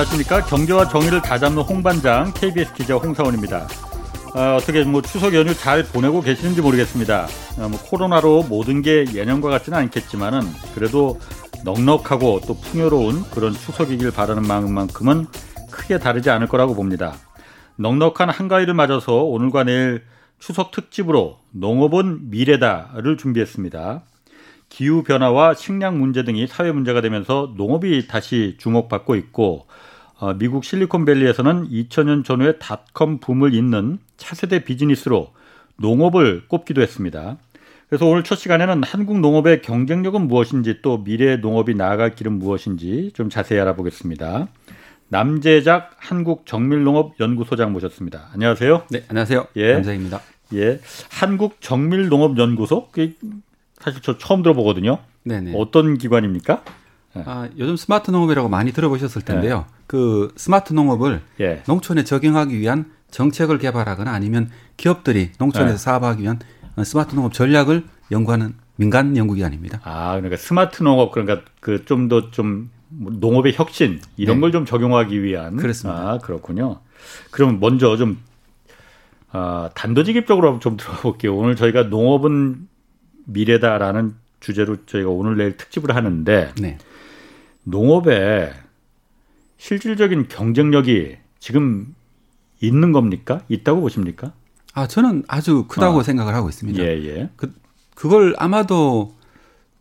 안녕하십니까. 경제와 정의를 다잡는 홍반장 KBS 기자 홍사원입니다. 어, 어떻게 뭐 추석 연휴 잘 보내고 계시는지 모르겠습니다. 어, 뭐 코로나로 모든 게 예년과 같지는 않겠지만은 그래도 넉넉하고 또 풍요로운 그런 추석이길 바라는 마음만큼은 크게 다르지 않을 거라고 봅니다. 넉넉한 한가위를 맞아서 오늘과 내일 추석 특집으로 농업은 미래다를 준비했습니다. 기후 변화와 식량 문제 등이 사회 문제가 되면서 농업이 다시 주목받고 있고 어, 미국 실리콘밸리에서는 2000년 전후의 닷컴 붐을 잇는 차세대 비즈니스로 농업을 꼽기도 했습니다. 그래서 오늘 첫 시간에는 한국 농업의 경쟁력은 무엇인지 또 미래 농업이 나아갈 길은 무엇인지 좀 자세히 알아보겠습니다. 남재작 한국정밀농업연구소장 모셨습니다. 안녕하세요. 네, 안녕하세요. 예. 남재입니다. 예. 한국정밀농업연구소? 사실 저 처음 들어보거든요. 네네. 어떤 기관입니까? 예. 아, 요즘 스마트 농업이라고 많이 들어보셨을 텐데요. 네. 그 스마트 농업을 예. 농촌에 적용하기 위한 정책을 개발하거나 아니면 기업들이 농촌에서 네. 사업하기 위한 스마트 농업 전략을 연구하는 민간 연구기관입니다. 아, 그러니까 스마트 농업 그러니까 그 좀 더좀 좀 농업의 혁신 이런 네. 걸좀 적용하기 위한 그렇습니다. 아, 그렇군요. 그럼 먼저 좀 아, 단도직입적으로 좀 들어가 볼게요. 오늘 저희가 농업은 미래다라는 주제로 저희가 오늘 내일 특집을 하는데 네. 농업에 실질적인 경쟁력이 지금 있는 겁니까? 있다고 보십니까? 아, 저는 아주 크다고 아. 생각을 하고 있습니다. 예, 예. 그, 그걸 아마도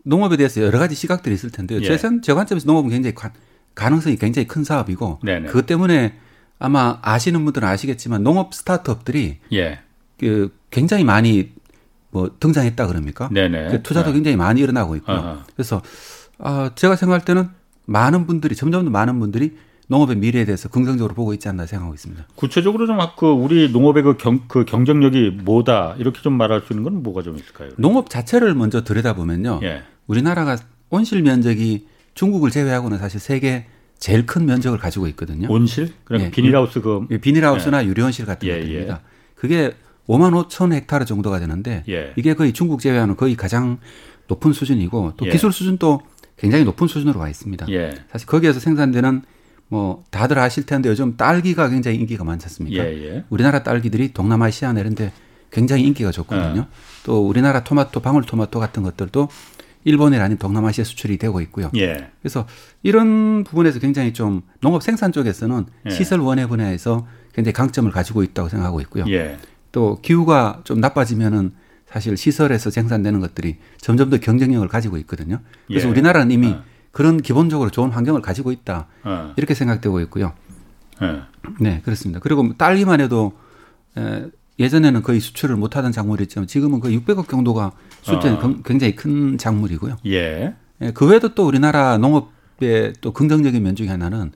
농업에 대해서 여러 가지 시각들이 있을 텐데요. 예. 제, 제 관점에서 농업은 굉장히 가, 가능성이 굉장히 큰 사업이고 네네. 그것 때문에 아마 아시는 분들은 아시겠지만 농업 스타트업들이 예. 그 굉장히 많이 뭐 등장했다 그럽니까? 네네. 그 투자도 네. 굉장히 많이 일어나고 있고요. 그래서 아 제가 생각할 때는 많은 분들이 점점 더 많은 분들이 농업의 미래에 대해서 긍정적으로 보고 있지 않나 생각하고 있습니다. 구체적으로 좀 그 우리 농업의 그, 경, 그 경쟁력이 뭐다 이렇게 좀 말할 수 있는 건 뭐가 좀 있을까요? 농업 자체를 먼저 들여다보면요. 예. 우리나라가 온실 면적이 중국을 제외하고는 사실 세계 제일 큰 면적을 가지고 있거든요. 온실? 그럼 예. 비닐하우스 그 예. 비닐하우스나 예. 유리온실 같은 예, 것들입니다. 예. 그게 5만 5천 헥타르 정도가 되는데 예. 이게 거의 중국 제외하는 거의 가장 높은 수준이고 또 예. 기술 수준도 굉장히 높은 수준으로 와 있습니다. 예. 사실 거기에서 생산되는 뭐 다들 아실 텐데 요즘 딸기가 굉장히 인기가 많지 않습니까? 우리나라 딸기들이 동남아시아 내런데 굉장히 인기가 좋거든요. 또 우리나라 토마토, 방울토마토 같은 것들도 일본에 아닌 동남아시아 수출이 되고 있고요. 예. 그래서 이런 부분에서 굉장히 좀 농업 생산 쪽에서는 예. 시설 원해 분야에서 굉장히 강점을 가지고 있다고 생각하고 있고요. 예. 또 기후가 좀 나빠지면은 사실 시설에서 생산되는 것들이 점점 더 경쟁력을 가지고 있거든요. 그래서 예. 우리나라는 이미 어. 그런 기본적으로 좋은 환경을 가지고 있다. 어. 이렇게 생각되고 있고요. 예. 네, 그렇습니다. 그리고 뭐 딸기만 해도 예전에는 거의 수출을 못하던 작물이었지만 지금은 거의 600억 정도가 수준이 어. 굉장히 큰 작물이고요. 예. 예. 그 외에도 또 우리나라 농업의 또 긍정적인 면 중에 하나는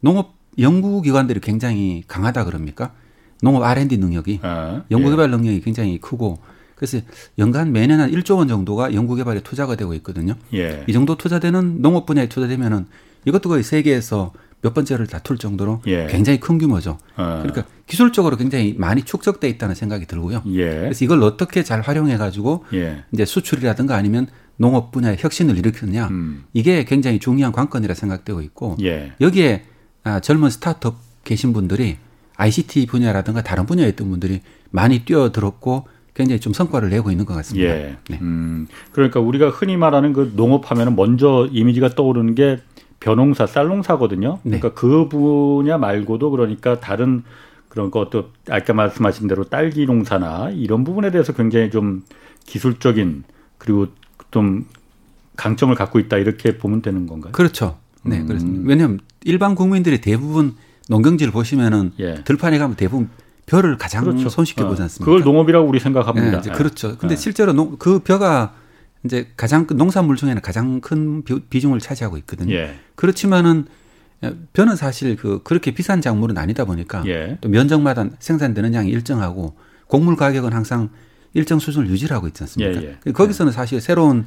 농업 연구기관들이 굉장히 강하다 그럽니까? 농업 R&D 능력이 아, 연구개발 예. 능력이 굉장히 크고 그래서 연간 매년 한 1조 원 정도가 연구개발에 투자가 되고 있거든요. 예. 이 정도 투자되는 농업 분야에 투자되면은 이것도 거의 세계에서 몇 번째를 다툴 정도로 예. 굉장히 큰 규모죠. 어. 그러니까 기술적으로 굉장히 많이 축적돼 있다는 생각이 들고요. 예. 그래서 이걸 어떻게 잘 활용해 가지고 예. 이제 수출이라든가 아니면 농업 분야의 혁신을 일으켰느냐 음. 이게 굉장히 중요한 관건이라 생각되고 있고 예. 여기에 아, 젊은 스타트업 계신 분들이 ICT 분야라든가 다른 분야에 있던 분들이 많이 뛰어들었고 굉장히 좀 성과를 내고 있는 것 같습니다. 예. 네. 음, 그러니까 우리가 흔히 말하는 그 농업하면 먼저 이미지가 떠오르는 게 벼농사, 쌀농사거든요. 네. 그러니까 그 분야 말고도 그러니까 다른 그런 것도 아까 말씀하신 대로 딸기 농사나 이런 부분에 대해서 굉장히 좀 기술적인 그리고 좀 강점을 갖고 있다 이렇게 보면 되는 건가요? 그렇죠. 네, 음. 그렇습니다. 왜냐하면 일반 국민들이 대부분 농경지를 보시면은 예. 들판에 가면 대부분 벼를 가장 그렇죠. 손쉽게 어. 보지 않습니까? 그걸 농업이라고 우리 생각합니다. 네, 그렇죠. 근데 네. 실제로 농, 그 벼가 이제 가장 큰 농산물 중에는 가장 큰 비중을 차지하고 있거든요. 예. 그렇지만은 벼는 사실 그 그렇게 비싼 작물은 아니다 보니까 예. 또 면적마다 생산되는 양이 일정하고 곡물 가격은 항상 일정 수준을 유지하고 있지 않습니까? 예, 예. 거기서는 사실 새로운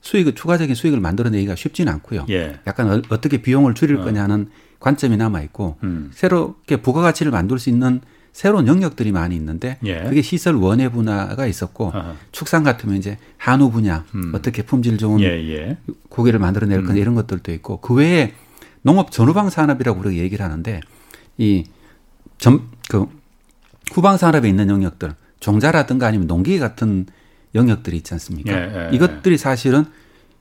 수익, 추가적인 수익을 만들어내기가 쉽지는 않고요. 예. 약간 어, 떻게 비용을 줄일 어. 거냐는 관점이 남아 있고 음. 새롭게 부가가치를 만들 수 있는 새로운 영역들이 많이 있는데 예. 그게 시설 원예 분야가 있었고 아하. 축산 같으면 이제 한우 분야 음. 어떻게 품질 좋은 예, 예. 고기를 만들어낼 거냐 음. 이런 것들도 있고 그 외에 농업 전후방 산업이라고 우리가 얘기를 하는데 이점그 후방 산업에 있는 영역들 종자라든가 아니면 농기 같은 영역들이 있지 않습니까? 예, 예, 이것들이 사실은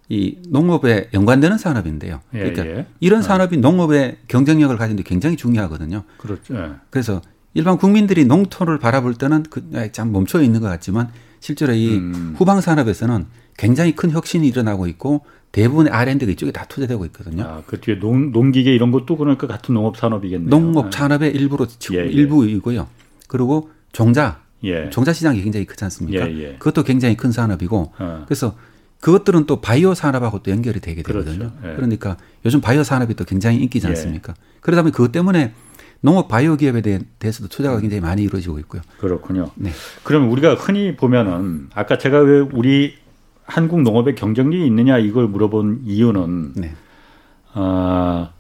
이 농업에 연관되는 산업인데요. 예, 그러니까 예. 이런 어. 산업이 농업의 경쟁력을 가지는데 굉장히 중요하거든요. 그렇죠. 예. 그래서 일반 국민들이 농토를 바라볼 때는 그참 멈춰 있는 것 같지만 실제로 이 음. 후방 산업에서는 굉장히 큰 혁신이 일어나고 있고 대부분의 R&D가 이쪽에 다 투자되고 있거든요. 아, 그 뒤에 농, 농기계 이런 것도 그러니까 같은 농업 산업이겠네요. 농업 아. 산업의 일부로 예, 예. 일부이고요. 그리고 종자, 예. 종자 시장이 굉장히 크지 않습니까? 예, 예. 그것도 굉장히 큰 산업이고 어. 그래서 그것들은 또 바이오 산업하고 또 연결이 되게 되거든요. 그렇죠. 예. 그러니까 요즘 바이오 산업이 또 굉장히 인기지 않습니까? 그러다 보니 그것 때문에 농업 바이오 기업에 대해서도 투자가 굉장히 많이 이루어지고 있고요. 그렇군요. 네. 그러면 우리가 흔히 보면은 아까 제가 왜 우리 한국 농업의 경쟁력이 있느냐 이걸 물어본 이유는 네. 어,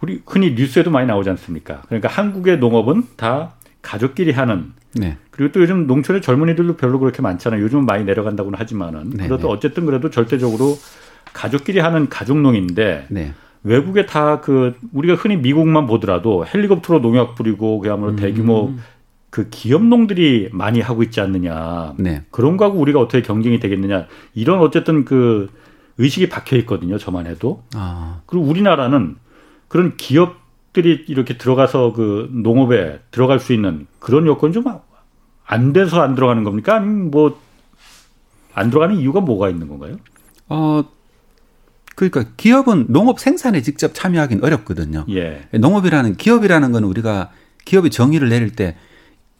우리 흔히 뉴스에도 많이 나오지 않습니까? 그러니까 한국의 농업은 다 가족끼리 하는 네. 그리고 또 요즘 농촌의 젊은이들도 별로 그렇게 많잖아요. 요즘은 많이 내려간다고는 하지만은 네, 그래도 네. 어쨌든 그래도 절대적으로 가족끼리 하는 가족농인데 네. 외국에 다 그 우리가 흔히 미국만 보더라도 헬리콥터로 농약 뿌리고 그야말로 음. 대규모 그 기업농들이 많이 하고 있지 않느냐. 네. 그런 거하고 우리가 어떻게 경쟁이 되겠느냐. 이런 어쨌든 그 의식이 박혀 있거든요. 저만 해도. 아. 그리고 우리나라는 그런 기업들이 이렇게 들어가서 그 농업에 들어갈 수 있는 그런 여건 좀 안 돼서 안 들어가는 겁니까? 아니면 뭐 안 들어가는 이유가 뭐가 있는 건가요? 어, 그러니까 기업은 농업 생산에 직접 참여하기는 어렵거든요. 예. 농업이라는 기업이라는 건 우리가 기업이 정의를 내릴 때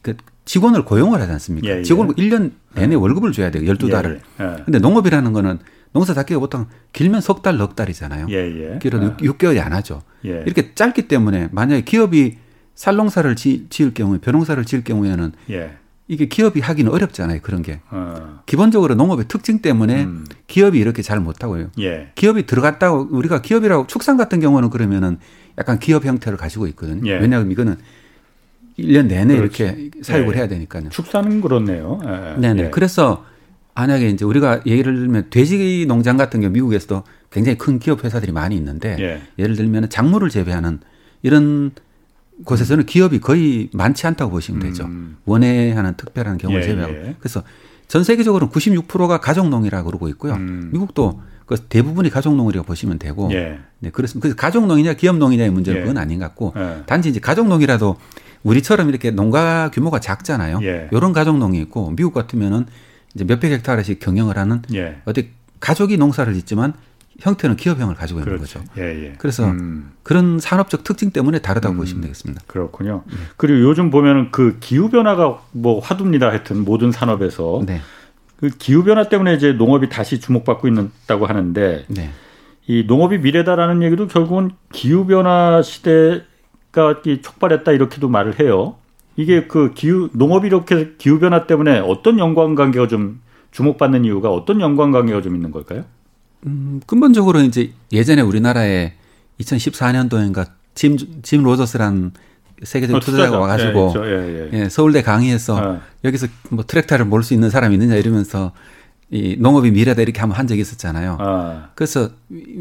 그 직원을 고용을 하지 않습니까? 예, 예. 직원을 1년 내내 예. 월급을 줘야 돼요. 12달을. 예, 예. 근데 농업이라는 거는 농사 잡기가 보통 길면 석 달, 넉 달이잖아요. 예, 예. 길어도 예. 6, 개월이안 하죠. 예. 이렇게 짧기 때문에 만약에 기업이 살농사를 지, 을 경우에 벼농사를 지을 경우에는 예. 이게 기업이 하기는 어렵잖아요. 그런 게. 어. 기본적으로 농업의 특징 때문에 음. 기업이 이렇게 잘 못하고요. 예. 기업이 들어갔다고 우리가 기업이라고 축산 같은 경우는 그러면은 약간 기업 형태를 가지고 있거든요. 예. 왜냐하면 이거는 1년 내내 그렇지. 이렇게 사육을 네. 해야 되니까요. 축사는 그렇네요. 네. 네네. 네. 그래서 만약에 이제 우리가 예를 들면 돼지 농장 같은 경우 미국에서도 굉장히 큰 기업 회사들이 많이 있는데 예. 예를 들면 작물을 재배하는 이런 곳에서는 기업이 거의 많지 않다고 보시면 되죠. 음. 원예하는 특별한 경우를 예, 제외하고. 예. 그래서 전 세계적으로는 96%가 가족농이라고 그러고 있고요. 음. 미국도 그 대부분이 가족농이라고 보시면 되고. 예. 네, 그렇습니다. 그래서 가족농이냐 기업농이냐의 문제는 예. 그건 아닌 것 같고. 예. 단지 이제 가족농이라도 우리처럼 이렇게 농가 규모가 작잖아요. 예. 이런 가족농이 있고 미국 같으면은 이제 몇백 헥타르씩 경영을 하는 예. 어디 가족이 농사를 짓지만 형태는 기업형을 가지고 있는 그렇죠. 거죠. 예, 예. 그래서 음. 그런 산업적 특징 때문에 다르다고 음. 보시면 되겠습니다. 그렇군요. 네. 그리고 요즘 보면은 그 기후 변화가 뭐 화두입니다. 하여튼 모든 산업에서 네. 그 기후 변화 때문에 이제 농업이 다시 주목받고 있다고 하는데 네. 이 농업이 미래다라는 얘기도 결국은 기후 변화 시대 가 촉발했다 이렇게도 말을 해요. 이게 그 기후 농업이 이렇게 기후 변화 때문에 어떤 연관 관계가 좀 주목받는 이유가 어떤 연관 관계가 좀 있는 걸까요? 음, 근본적으로 이제 예전에 우리나라에 2014년도인가 짐, 짐 로저스란 세계적 어, 투자자가 와가지고 예, 예, 예. 예, 서울대 강의에서 어. 여기서 뭐 트랙터를 몰 수 있는 사람이 있느냐 이러면서 이 농업이 미래다 이렇게 한번 한 적이 있었잖아요. 아. 그래서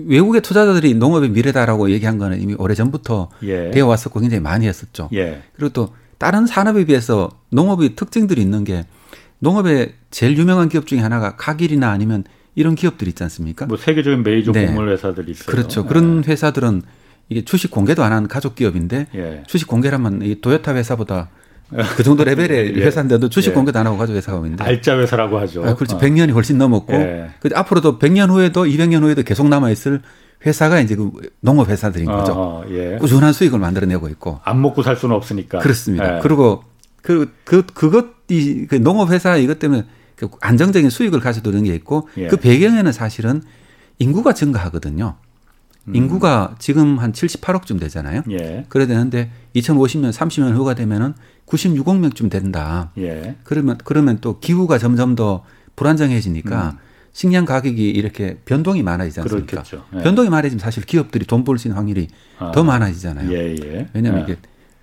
외국의 투자자들이 농업이 미래다라고 얘기한 거는 이미 오래 전부터 예. 되어 왔었고 굉장히 많이 했었죠. 예. 그리고 또 다른 산업에 비해서 농업의 특징들이 있는 게 농업의 제일 유명한 기업 중에 하나가 카길이나 아니면 이런 기업들 있지 않습니까? 뭐 세계적인 메이저 네. 곡물 회사들이 있어요. 그렇죠. 네. 그런 회사들은 이게 주식 공개도 안 하는 가족 기업인데 예. 주식 공개라면 이 도요타 회사보다 그 정도 레벨의 예. 회사인데도 주식 예. 공개도 안 하고 가지고 회사가 있는데. 알짜 회사라고 하죠. 아, 그렇죠. 어. 100년이 훨씬 넘었고. 예. 그 앞으로도 100년 후에도 200년 후에도 계속 남아 있을 회사가 이제 그 농업 회사들인 거죠. 어, 예. 꾸준한 수익을 만들어내고 있고. 안 먹고 살 수는 없으니까. 그렇습니다. 예. 그리고 그, 그, 그것이, 그 농업 회사 이것 때문에 그 안정적인 수익을 가져도는 게 있고 예. 그 배경에는 사실은 인구가 증가하거든요. 음. 인구가 지금 한 78억쯤 되잖아요. 예. 그래야 되는데 2050년, 30년 후가 되면은 96억 명쯤 된다. 예. 그러면 그러면 또 기후가 점점 더 불안정해지니까 음. 식량 가격이 이렇게 변동이 많아지지 않습니까? 예. 변동이 많아지면 사실 기업들이 돈 벌 수 있는 확률이 아. 더 많아지잖아요. 예, 예. 왜냐하면 예. 이게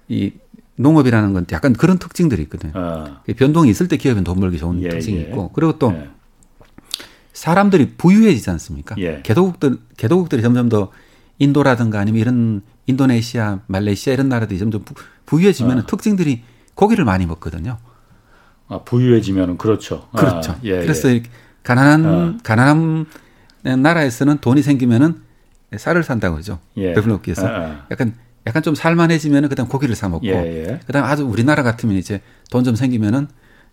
이 농업이라는 건 약간 그런 특징들이 있거든요. 아. 변동이 있을 때 기업은 돈 벌기 좋은 예, 특징이 있고 그리고 또 사람들이 부유해지지 않습니까? 개도국들 개도국들이 점점 더 인도라든가 아니면 이런 인도네시아, 말레이시아 이런 나라들이 점점 부 유해지면 어. 특징들이 고기를 많이 먹거든요. 아, 부유해지면 그렇죠. 그렇죠. 아, 예, 그래서 예. 가난한 어. 가난한 나라에서는 돈이 생기면은 쌀을 산다고 그러죠. 예. 배불러기에서 아, 약간 약간 좀 살만해지면은 그다음 고기를 사 먹고 예, 예. 그다음 아주 우리나라 같으면 이제 돈 좀 생기면은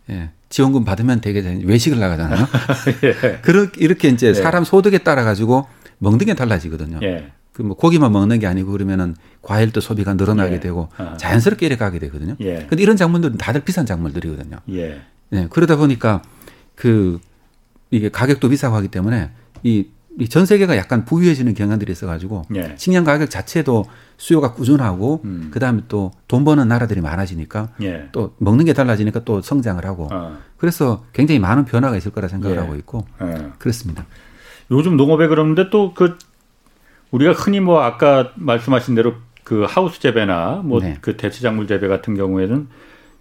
예, 지원금 받으면 되게 외식을 나가잖아요. 예. 그렇게 이렇게 이제 예. 사람 소득에 따라 가지고 먹는 게 달라지거든요. 예. 그뭐 고기만 먹는 게 아니고 그러면은 과일도 소비가 늘어나게 예. 되고 아. 자연스럽게 이래 가게 되거든요. 예. 근데 이런 작물들은 다들 비싼 작물들이거든요. 예. 네, 그러다 보니까 그 이게 가격도 비싸고 하기 때문에 이 전 세계가 약간 부유해지는 경향들이 있어가지고 예. 식량 가격 자체도 수요가 꾸준하고 음. 그다음에 또 돈 버는 나라들이 많아지니까 예. 또 먹는 게 달라지니까 또 성장을 하고 어. 그래서 굉장히 많은 변화가 있을 거라 생각을 예. 하고 있고 예. 그렇습니다. 요즘 농업에 그러는데 또 그 우리가 흔히 뭐 아까 말씀하신 대로 그 하우스 재배나 뭐그 네. 그 대체작물 재배 같은 경우에는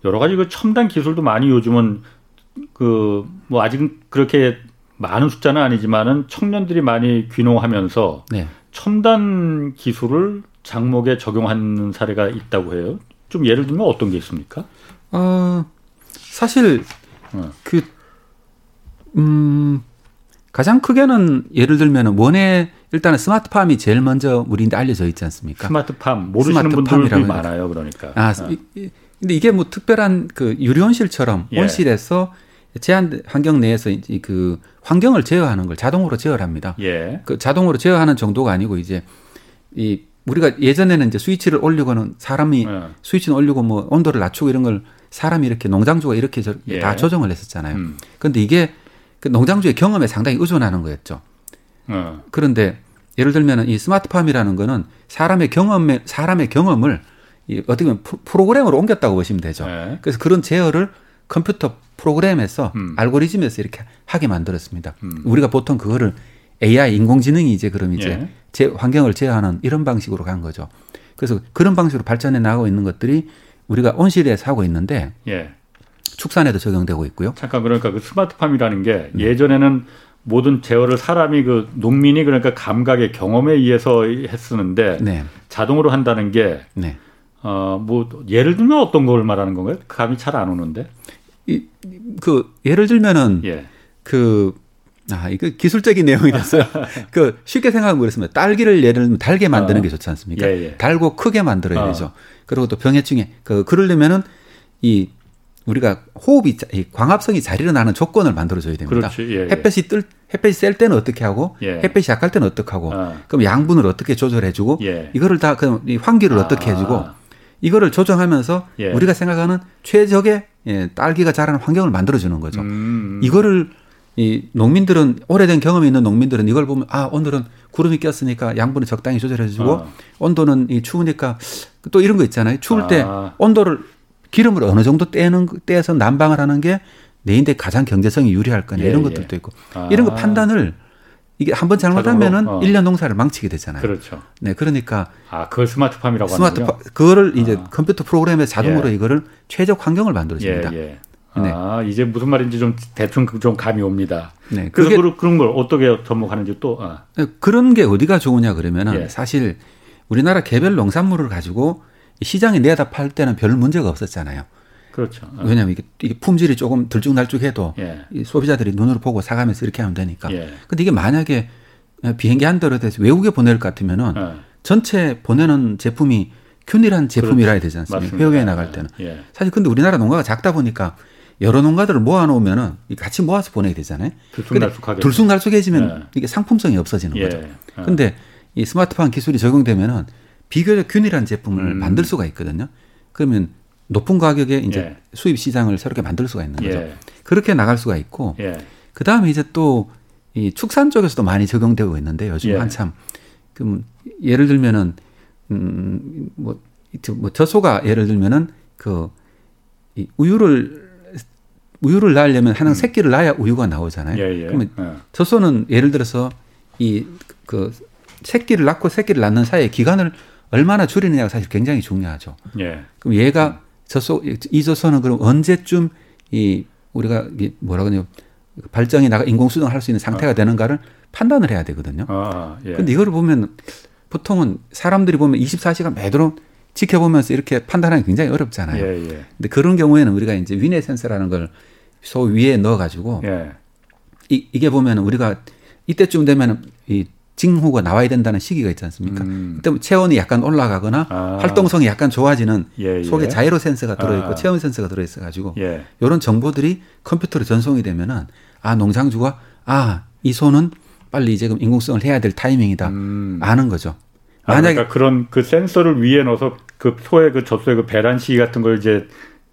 여러 가지 그 첨단 기술도 많이 요즘은 그 뭐 아직은 그렇게 많은 숫자는 아니지만은 청년들이 많이 귀농하면서 네. 첨단 기술을 장목에 적용하는 사례가 있다고 해요. 좀 예를 들면 어떤 게 있습니까? 어, 사실 어. 그 음, 가장 크게는 예를 들면 원에 일단은 스마트팜이 제일 먼저 우리한테 알려져 있지 않습니까? 스마트팜 모르시는 분들이 많아요, 그러니까. 아, 어. 이, 근데 이게 뭐 특별한 그 유리온실처럼 예. 온실에서 제한 환경 내에서 그 환경을 제어하는 걸 자동으로 제어합니다. 예. 그 자동으로 제어하는 정도가 아니고 이제 이 우리가 예전에는 이제 스위치를 올리고는 사람이 예. 스위치를 올리고 뭐 온도를 낮추고 이런 걸 사람이 이렇게 농장주가 이렇게 저, 예. 다 조정을 했었잖아요. 음. 근데 이게 그 농장주의 경험에 상당히 의존하는 거였죠. 어. 그런데 예를 들면 이 스마트팜이라는 거는 사람의 경험에 사람의 경험을 이 어떻게 보면 프로그램으로 옮겼다고 보시면 되죠. 네. 그래서 그런 제어를 컴퓨터 프로그램에서 음. 알고리즘에서 이렇게 하게 만들었습니다. 음. 우리가 보통 그거를 AI 인공지능이 이제 그럼 이제 예. 제 환경을 제어하는 이런 방식으로 간 거죠. 그래서 그런 방식으로 발전해 나가고 있는 것들이 우리가 온실에서 하고 있는데 예. 축산에도 적용되고 있고요. 잠깐 그러니까 그 스마트팜이라는 게 네. 예전에는 모든 제어를 사람이 그 농민이 그러니까 감각의 경험에 의해서 했었는데 네. 자동으로 한다는 게 네. 어, 뭐 예를 들면 어떤 걸 말하는 건가요? 감이 잘 안 오는데. 이, 그 예를 들면은 예. 그 아, 이거 기술적인 내용이 됐어요. 그 쉽게 생각하면 그렇습니다. 딸기를 예를 들면 달게 만드는 어. 게 좋지 않습니까? 예, 예. 달고 크게 만들어야 어. 되죠. 그리고 또 병해충에 그 그러려면은 이 우리가 호흡이 광합성이 잘 일어나는 조건을 만들어줘야 됩니다. 그렇지, 예, 예. 햇볕이 뜰 햇볕이 셀 때는 어떻게 하고 예. 햇볕이 약할 때는 어떻게 하고 아. 그럼 양분을 어떻게 조절해주고 예. 이거를 다 그럼 이 환기를 아. 어떻게 해주고 이거를 조정하면서 예. 우리가 생각하는 최적의 예, 딸기가 자라는 환경을 만들어주는 거죠. 음, 음. 이거를 이 농민들은 오래된 경험이 있는 농민들은 이걸 보면 아 오늘은 구름이 꼈으니까 양분을 적당히 조절해주고 아. 온도는 이 추우니까 또 이런 거 있잖아요. 추울 때 아. 온도를 기름을 어느 정도 떼는 떼서 난방을 하는 게 내인데 가장 경제성이 유리할 거냐 예, 이런 예. 것들도 있고 아. 이런 거 판단을 이게 한 번 잘못하면은 어. 1년 농사를 망치게 되잖아요. 그렇죠. 네, 그러니까 아, 그걸 스마트팜이라고 스마트팜 그거를 이제 아. 컴퓨터 프로그램에 자동으로 예. 이거를 최적 환경을 만들어 줍니다. 예, 예. 네. 아, 이제 무슨 말인지 좀 대충 좀 감이 옵니다. 네. 그래서 그게, 그런 걸 어떻게 접목하는지 또 아. 네, 그런 게 어디가 좋으냐 그러면은 예. 사실 우리나라 개별 농산물을 가지고 시장에 내다 팔 때는 별 문제가 없었잖아요. 그렇죠. 어. 왜냐하면 이게, 이게 품질이 조금 들쭉날쭉해도 예. 이 소비자들이 눈으로 보고 사가면서 이렇게 하면 되니까. 예. 근데 이게 만약에 비행기 한 대로 돼서 외국에 보낼 것 같으면은 예. 전체 보내는 제품이 균일한 제품이라 해야 되지 않습니까? 해외에 나갈 때는. 예. 사실 근데 우리나라 농가가 작다 보니까 여러 농가들을 모아놓으면은 같이 모아서 보내게 되잖아요. 들쑥날쑥하게. 들쑥날쑥해지면 예. 이게 상품성이 없어지는 예. 거죠. 근데 이 스마트폰 기술이 적용되면은 비교적 균일한 제품을 음. 만들 수가 있거든요. 그러면 높은 가격에 이제 예. 수입 시장을 새롭게 만들 수가 있는 거죠. 예. 그렇게 나갈 수가 있고 예. 그 다음에 이제 또 이 축산 쪽에서도 많이 적용되고 있는데 요즘 예. 한참 그럼 예를 들면은 음뭐 뭐 젖소가 예를 들면은 그 이 우유를 우유를 낳으려면 하나 음. 새끼를 낳아야 우유가 나오잖아요. 예, 예. 그러면 예. 젖소는 예를 들어서 이 그 새끼를 낳고 새끼를 낳는 사이에 기간을 얼마나 줄이느냐가 사실 굉장히 중요하죠. 예. 그럼 얘가 저소 이저소는 그럼 언제쯤 이 우리가 뭐라 그러냐 발정이 나가 인공수정을 할 수 있는 상태가 아. 되는가를 판단을 해야 되거든요. 아, 예. 근데 이거를 보면 보통은 사람들이 보면 24시간 매도록 지켜보면서 이렇게 판단하기 굉장히 어렵잖아요. 예, 예. 근데 그런 경우에는 우리가 이제 위내 센서라는 걸 소 위에 넣어 가지고 예. 이, 이게 보면 우리가 이때쯤 되면 이 징후가 나와야 된다는 시기가 있지 않습니까? 음. 그때 체온이 약간 올라가거나 아. 활동성이 약간 좋아지는 예, 예. 속에 자이로 센서가 들어있고 아. 체온 센서가 들어있어 가지고 예. 이런 정보들이 컴퓨터로 전송이 되면은 아 농장주가 아 이 소는 빨리 지금 인공성을 해야 될 타이밍이다 음. 아는 거죠. 아, 만약에 그러니까 그런 그 센서를 위에 넣어서 그 소의 그 젖소의 그 배란 시기 같은 걸 이제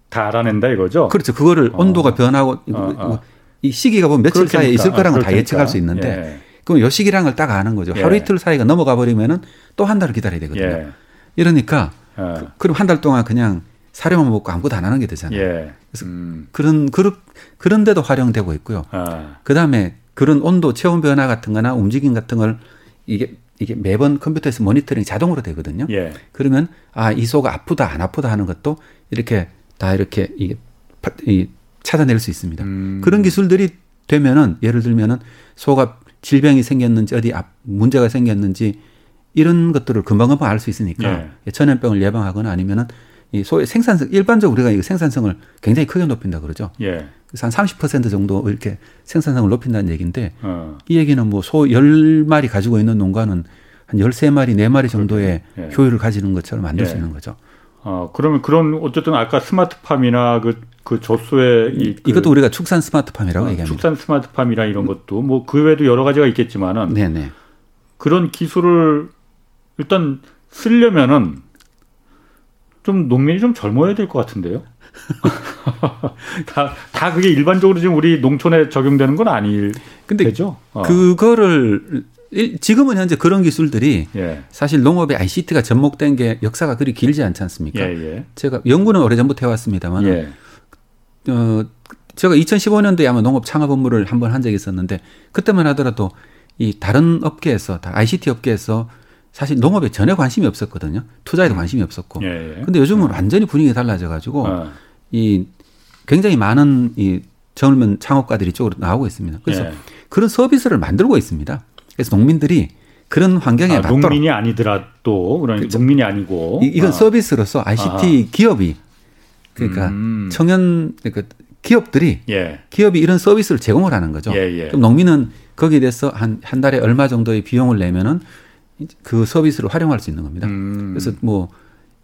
다 알아낸다 이거죠. 그렇죠. 그거를 어. 온도가 변하고 어, 어. 이 시기가 보면 며칠 그렇겠니까. 사이에 있을 거라는 걸다 예측할 수 있는데 예. 그럼 요 시기라는 걸 딱 아는 거죠. 예. 하루 이틀 사이가 넘어가 버리면은 또 한 달을 기다려야 되거든요. 예. 이러니까 그, 그럼 한 달 동안 그냥 사료만 먹고 아무것도 안 하는 게 되잖아요. 예. 그래서 음. 그런 그런 그런 데도 활용되고 있고요. 아. 그다음에 그런 온도 체온 변화 같은 거나 움직임 같은 걸 이게 이게 매번 컴퓨터에서 모니터링 자동으로 되거든요. 예. 그러면 아, 이 소가 아프다 안 아프다 하는 것도 이렇게 다 이렇게 이게 이 찾아낼 수 있습니다. 음. 그런 기술들이 되면은 예를 들면은 소가 질병이 생겼는지 어디 문제가 생겼는지 이런 것들을 금방금방 알 수 있으니까 예. 전염병을 예방하거나 아니면은 이 소의 생산성 일반적으로 우리가 이 생산성을 굉장히 크게 높인다 그러죠. 예. 그래서 한 30% 정도 이렇게 생산성을 높인다는 얘기인데 어. 이 얘기는 뭐 소 10마리 가지고 있는 농가는 한 13마리, 4마리 정도의 예. 효율을 가지는 것처럼 만들 예. 수 있는 거죠. 어, 그러면 그런 어쨌든 아까 스마트팜이나 그, 그 젖소의 이, 그 이것도 우리가 축산 스마트팜이라고 어, 얘기합니다. 축산 스마트팜이나 이런 것도 뭐 그 외에도 여러 가지가 있겠지만은 네네. 그런 기술을 일단 쓰려면은 좀 농민이 좀 젊어야 될 것 같은데요. 다, 다 그게 일반적으로 지금 우리 농촌에 적용되는 건 아닐 근데 되죠. 어. 그거를 지금은 현재 그런 기술들이 예. 사실 농업에 ICT가 접목된 게 역사가 그리 길지 않지 않습니까? 예, 예. 제가 연구는 오래전부터 해왔습니다만, 예. 어, 제가 2015년도에 아마 농업 창업 업무를 한 번 한 적이 있었는데, 그때만 하더라도 이 다른 업계에서, 다 ICT 업계에서 사실 농업에 전혀 관심이 없었거든요. 투자에도 음. 관심이 없었고. 예, 예. 근데 요즘은 음. 완전히 분위기가 달라져 가지고, 어. 이 굉장히 많은 이 젊은 창업가들이 이쪽으로 나오고 있습니다. 그래서 예. 그런 서비스를 만들고 있습니다. 그래서 농민들이 그런 환경에 아, 맞도록 농민이 아니더라도 그러니까 그렇죠. 농민이 아니고 이, 건 아. 서비스로서 ICT 아. 기업이 그러니까 음. 청년 그 기업들이 예. 기업이 이런 서비스를 제공을 하는 거죠. 예, 예. 그럼 농민은 거기에 대해서 한 한 달에 얼마 정도의 비용을 내면은 그 서비스를 활용할 수 있는 겁니다. 음. 그래서 뭐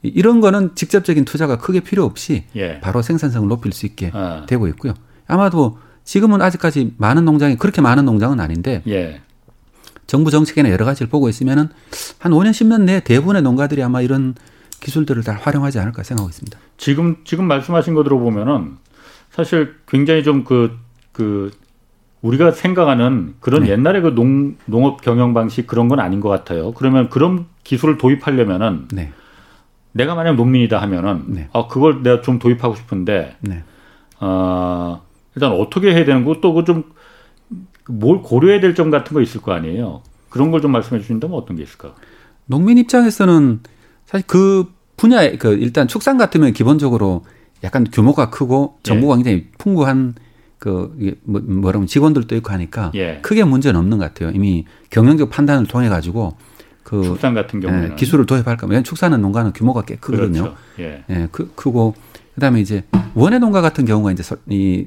이런 거는 직접적인 투자가 크게 필요 없이 예. 바로 생산성을 높일 수 있게 아. 되고 있고요. 아마도 지금은 아직까지 많은 농장이 그렇게 많은 농장은 아닌데 예. 정부 정책이나 여러 가지를 보고 있으면은 한 5년 10년 내에 대부분의 농가들이 아마 이런 기술들을 다 활용하지 않을까 생각하고 있습니다. 지금 지금 말씀하신 거 들어보면은 사실 굉장히 좀 그그 그 우리가 생각하는 그런 네. 옛날의 그 농, 농업 경영 방식 그런 건 아닌 것 같아요. 그러면 그런 기술을 도입하려면은 네. 내가 만약 농민이다 하면은 네. 아 그걸 내가 좀 도입하고 싶은데 네. 어, 일단 어떻게 해야 되는 거 또 그 좀 뭘 고려해야 될 점 같은 거 있을 거 아니에요. 그런 걸 좀 말씀해 주신다면 어떤 게 있을까? 농민 입장에서는 사실 그 분야에 그 일단 축산 같으면 기본적으로 약간 규모가 크고 정보가 예. 굉장히 풍부한 그 뭐 뭐라면 직원들도 있고 하니까 예. 크게 문제는 없는 것 같아요. 이미 경영적 판단을 통해 가지고 그 축산 같은 경우는 예, 기술을 도입할까? 왜냐면 축산은 농가는 규모가 꽤 크거든요. 그렇죠. 예. 예, 크, 크고 그다음에 이제 원예 농가 같은 경우가 이제 이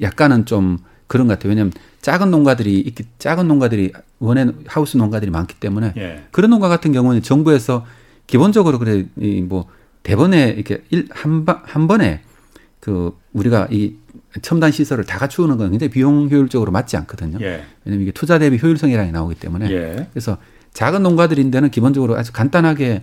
약간은 좀 그런 것 같아요. 왜냐하면 작은 농가들이 있기 작은 농가들이 원예 하우스 농가들이 많기 때문에 예. 그런 농가 같은 경우는 정부에서 기본적으로 그래 이 뭐 대번에 이렇게 일한한 한 번에 그 우리가 이 첨단 시설을 다 갖추는 건 굉장히 비용 효율적으로 맞지 않거든요. 예. 왜냐하면 이게 투자 대비 효율성이라는 게 나오기 때문에 예. 그래서 작은 농가들인데는 기본적으로 아주 간단하게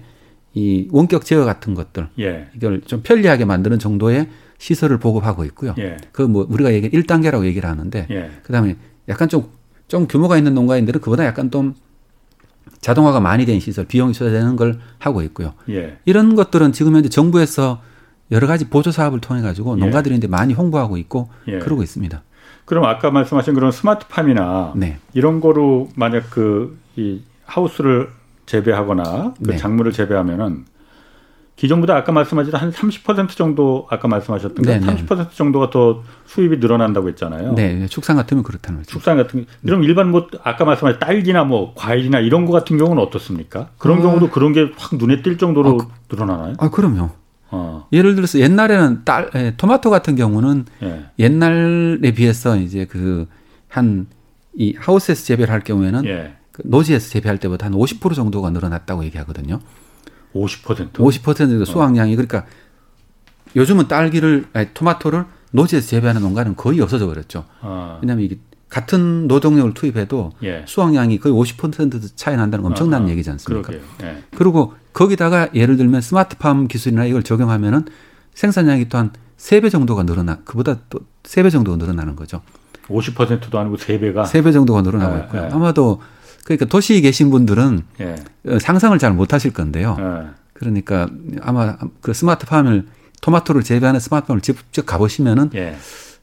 이 원격 제어 같은 것들 예. 이걸 좀 편리하게 만드는 정도의 시설을 보급하고 있고요. 예. 그뭐 우리가 얘기 1단계라고 얘기를 하는데 예. 그다음에 약간 좀좀 규모가 있는 농가인들은 그보다 약간 좀 자동화가 많이 된 시설, 비용이 투자되는 걸 하고 있고요. 예. 이런 것들은 지금 현재 정부에서 여러 가지 보조 사업을 통해 가지고 예. 농가들인데 많이 홍보하고 있고 예. 그러고 있습니다. 그럼 아까 말씀하신 그런 스마트팜이나 네. 이런 거로 만약 그 이 하우스를 재배하거나 그 네. 작물을 재배하면은 기존보다 아까 말씀하신 한 30% 정도 아까 말씀하셨던 게30% 정도가 더 수입이 늘어난다고 했잖아요. 네, 축산 같으면 그렇다는 거죠. 축산 같은 이런 일반 뭐 아까 말씀하신 딸기나 뭐 과일이나 이런 거 같은 경우는 어떻습니까? 그런 어... 경우도 그런 게 확 눈에 띌 정도로 아, 늘어나나요? 아, 그럼요. 어. 예를 들어서 옛날에는 딸 예, 토마토 같은 경우는 예. 옛날에 비해서 이제 그 한 이 하우스에서 재배를 할 경우에는 예. 그 노지에서 재배할 때보다 한 50% 정도가 늘어났다고 얘기하거든요. 50%? 50% 수확량이 그러니까 요즘은 딸기를 아니 토마토를 노지에서 재배하는 농가는 거의 없어져 버렸죠. 아. 왜냐하면 이게 같은 노동력을 투입해도 예. 수확량이 거의 50% 차이 난다는 엄청난 아, 얘기지 않습니까? 예. 그리고 거기다가 예를 들면 스마트팜 기술이나 이걸 적용하면은 생산량이 또한 세 배 정도가 늘어나 그보다 또 세 배 정도가 늘어나는 거죠. 50%도 아니고 세배가 3배 정도가 늘어나고 예, 있고요. 예. 아마도 그러니까 도시에 계신 분들은 예. 어, 상상을 잘 못하실 건데요. 예. 그러니까 아마 그 스마트팜을 토마토를 재배하는 스마트팜을 직접 가보시면은 예.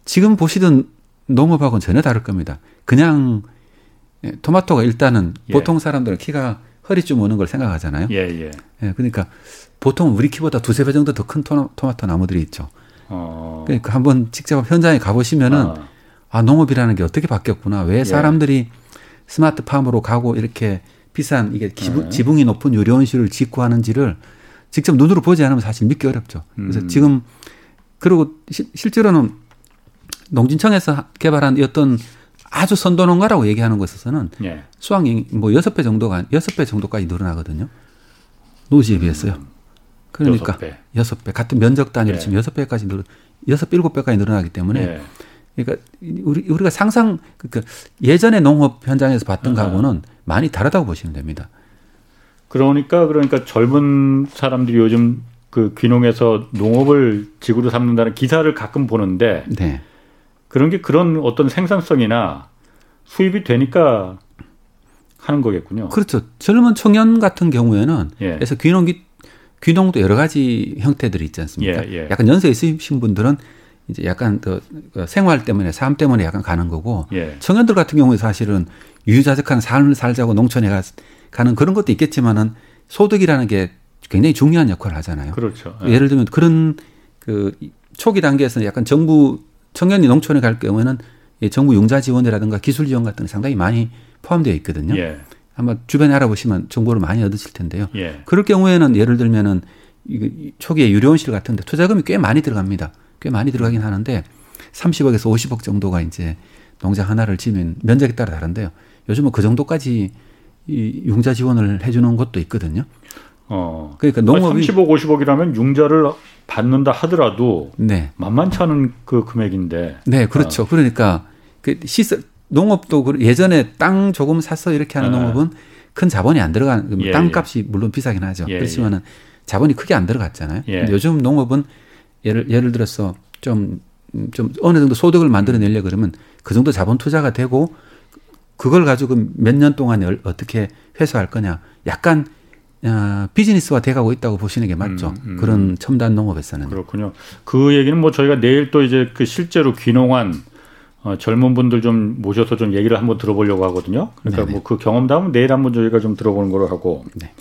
지금 보시던 농업하고는 전혀 다를 겁니다. 그냥 예, 토마토가 일단은 예. 보통 사람들은 키가 허리쯤 오는 걸 생각하잖아요. 예, 예. 예, 그러니까 보통 우리 키보다 두세 배 정도 더 큰 토마토 나무들이 있죠. 어. 그러니까 한번 직접 현장에 가보시면은 어. 아, 농업이라는 게 어떻게 바뀌었구나. 왜 예. 사람들이 스마트팜으로 가고 이렇게 비싼 이게 기부, 네. 지붕이 높은 요리원실을 짓고 하는지를 직접 눈으로 보지 않으면 사실 믿기 어렵죠. 그래서 음. 지금 그리고 시, 실제로는 농진청에서 개발한 어떤 아주 선도농가라고 얘기하는 것에서는 예. 수확량이 뭐 여섯 배 정도가 여섯 배 정도까지 늘어나거든요. 노지에 음. 비해서요. 그러니까 여섯 배 같은 면적 단위로 예. 지금 여섯 배까지 늘어 여섯 일곱 배까지 늘어나기 때문에 예. 그러니까 우리 우리가 상상 그러니까 예전에 농업 현장에서 봤던 아. 거하고는 많이 다르다고 보시면 됩니다. 그러니까 그러니까 젊은 사람들이 요즘 그 귀농해서 농업을 직으로 삼는다는 기사를 가끔 보는데 네. 그런 게 그런 어떤 생산성이나 수입이 되니까 하는 거겠군요. 그렇죠. 젊은 청년 같은 경우에는 예. 그래서 귀농 귀농도 여러 가지 형태들이 있지 않습니까? 예, 예. 약간 연세 있으신 분들은 이제 약간 더그 생활 때문에 삶 때문에 약간 가는 거고 예. 청년들 같은 경우에 사실은 유유자적한 삶을 살자고 농촌에 가, 가는 그런 것도 있겠지만은 소득이라는 게 굉장히 중요한 역할을 하잖아요. 그렇죠. 예. 를 들면 그런 그 초기 단계에서는 약간 정부 청년이 농촌에 갈 경우에는 정부 융자 지원이라든가 기술 지원 같은 게 상당히 많이 포함되어 있거든요. 예. 아마 주변에 알아보시면 정보를 많이 얻으실 텐데요. 예. 그럴 경우에는 예를 들면은 초기에 유료원실 같은데 투자금이 꽤 많이 들어갑니다. 꽤 많이 들어가긴 하는데 30억에서 50억 정도가 이제 농장 하나를 지면 면적에 따라 다른데요. 요즘은 그 정도까지 이 융자 지원을 해주는 곳도 있거든요. 어. 그러니까 농업이 30억, 50억이라면 융자를 받는다 하더라도 네. 만만치 않은 그 금액인데. 네, 그렇죠. 어. 그러니까 그 시설 농업도 그 예전에 땅 조금 사서 이렇게 하는 네. 농업은 큰 자본이 안 들어가는 예, 땅값이 예. 물론 비싸긴 하죠. 예, 그렇지만은 예. 자본이 크게 안 들어갔잖아요. 예. 요즘 농업은 예를 예를 들어서 좀, 좀 어느 정도 소득을 만들어내려 그러면 그 정도 자본 투자가 되고 그걸 가지고 몇 년 동안에 어떻게 회수할 거냐. 약간 어, 비즈니스화 돼가고 있다고 보시는 게 맞죠. 음, 음. 그런 첨단 농업에서는. 그렇군요. 그 얘기는 뭐 저희가 내일 또 이제 그 실제로 귀농한 어, 젊은 분들 좀 모셔서 좀 얘기를 한번 들어보려고 하거든요. 그러니까 뭐 그 경험담은 내일 한번 저희가 좀 들어보는 걸로 하고. 네.